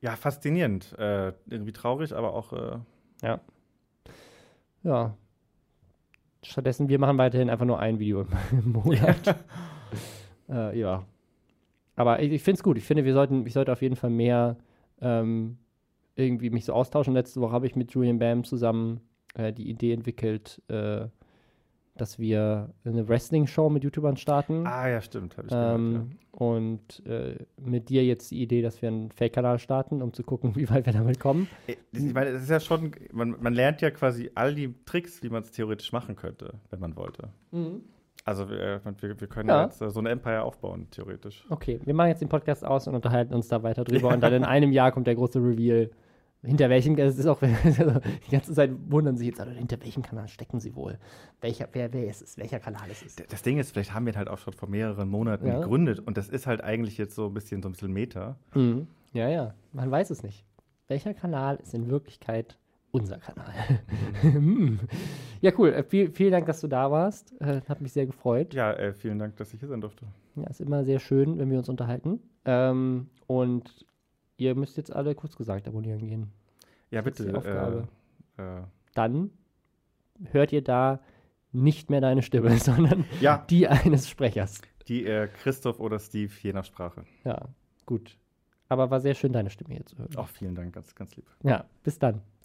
Ja, faszinierend. Äh, irgendwie traurig, aber auch. Äh ja. ja. Stattdessen, wir machen weiterhin einfach nur ein Video im Monat. äh, ja. Aber ich, ich finde es gut. Ich finde, wir sollten, ich sollte auf jeden Fall mehr ähm, irgendwie mich so austauschen. Letzte Woche habe ich mit Julian Bam zusammen äh, die Idee entwickelt, äh, dass wir eine Wrestling-Show mit YouTubern starten. Ah, ja, stimmt. Hab ich ähm, gehört, ja. Und äh, mit dir jetzt die Idee, dass wir einen Fake-Kanal starten, um zu gucken, wie weit wir damit kommen. Äh, ich meine, es ist ja schon, man, man lernt ja quasi all die Tricks, wie man es theoretisch machen könnte, wenn man wollte. Mhm. Also wir, wir, wir können ja. jetzt so ein Empire aufbauen, theoretisch. Okay, wir machen jetzt den Podcast aus und unterhalten uns da weiter drüber. Und dann in einem Jahr kommt der große Reveal. Hinter welchem, es ist auch, die ganze Zeit wundern sich jetzt, hinter welchem Kanal stecken sie wohl? Welcher, wer, wer ist es? Welcher Kanal ist es? Das Ding ist, vielleicht haben wir halt auch schon vor mehreren Monaten ja. gegründet und das ist halt eigentlich jetzt so ein bisschen so ein bisschen Meta. Mhm. Ja, ja, man weiß es nicht. Welcher Kanal ist in Wirklichkeit unser Kanal? Mhm. ja, cool. Äh, viel, vielen Dank, dass du da warst. Äh, hat mich sehr gefreut. Ja, äh, vielen Dank, dass ich hier sein durfte. Ja, ist immer sehr schön, wenn wir uns unterhalten. Ähm, und ihr müsst jetzt alle kurz gesagt abonnieren gehen. Ja, bitte. die Aufgabe. Äh, äh. Dann hört ihr da nicht mehr deine Stimme, sondern ja. die eines Sprechers. Die äh, Christoph oder Steve, je nach Sprache. Ja, gut. Aber war sehr schön, deine Stimme hier zu hören. Auch vielen Dank, ganz, ganz lieb. Ja, bis dann.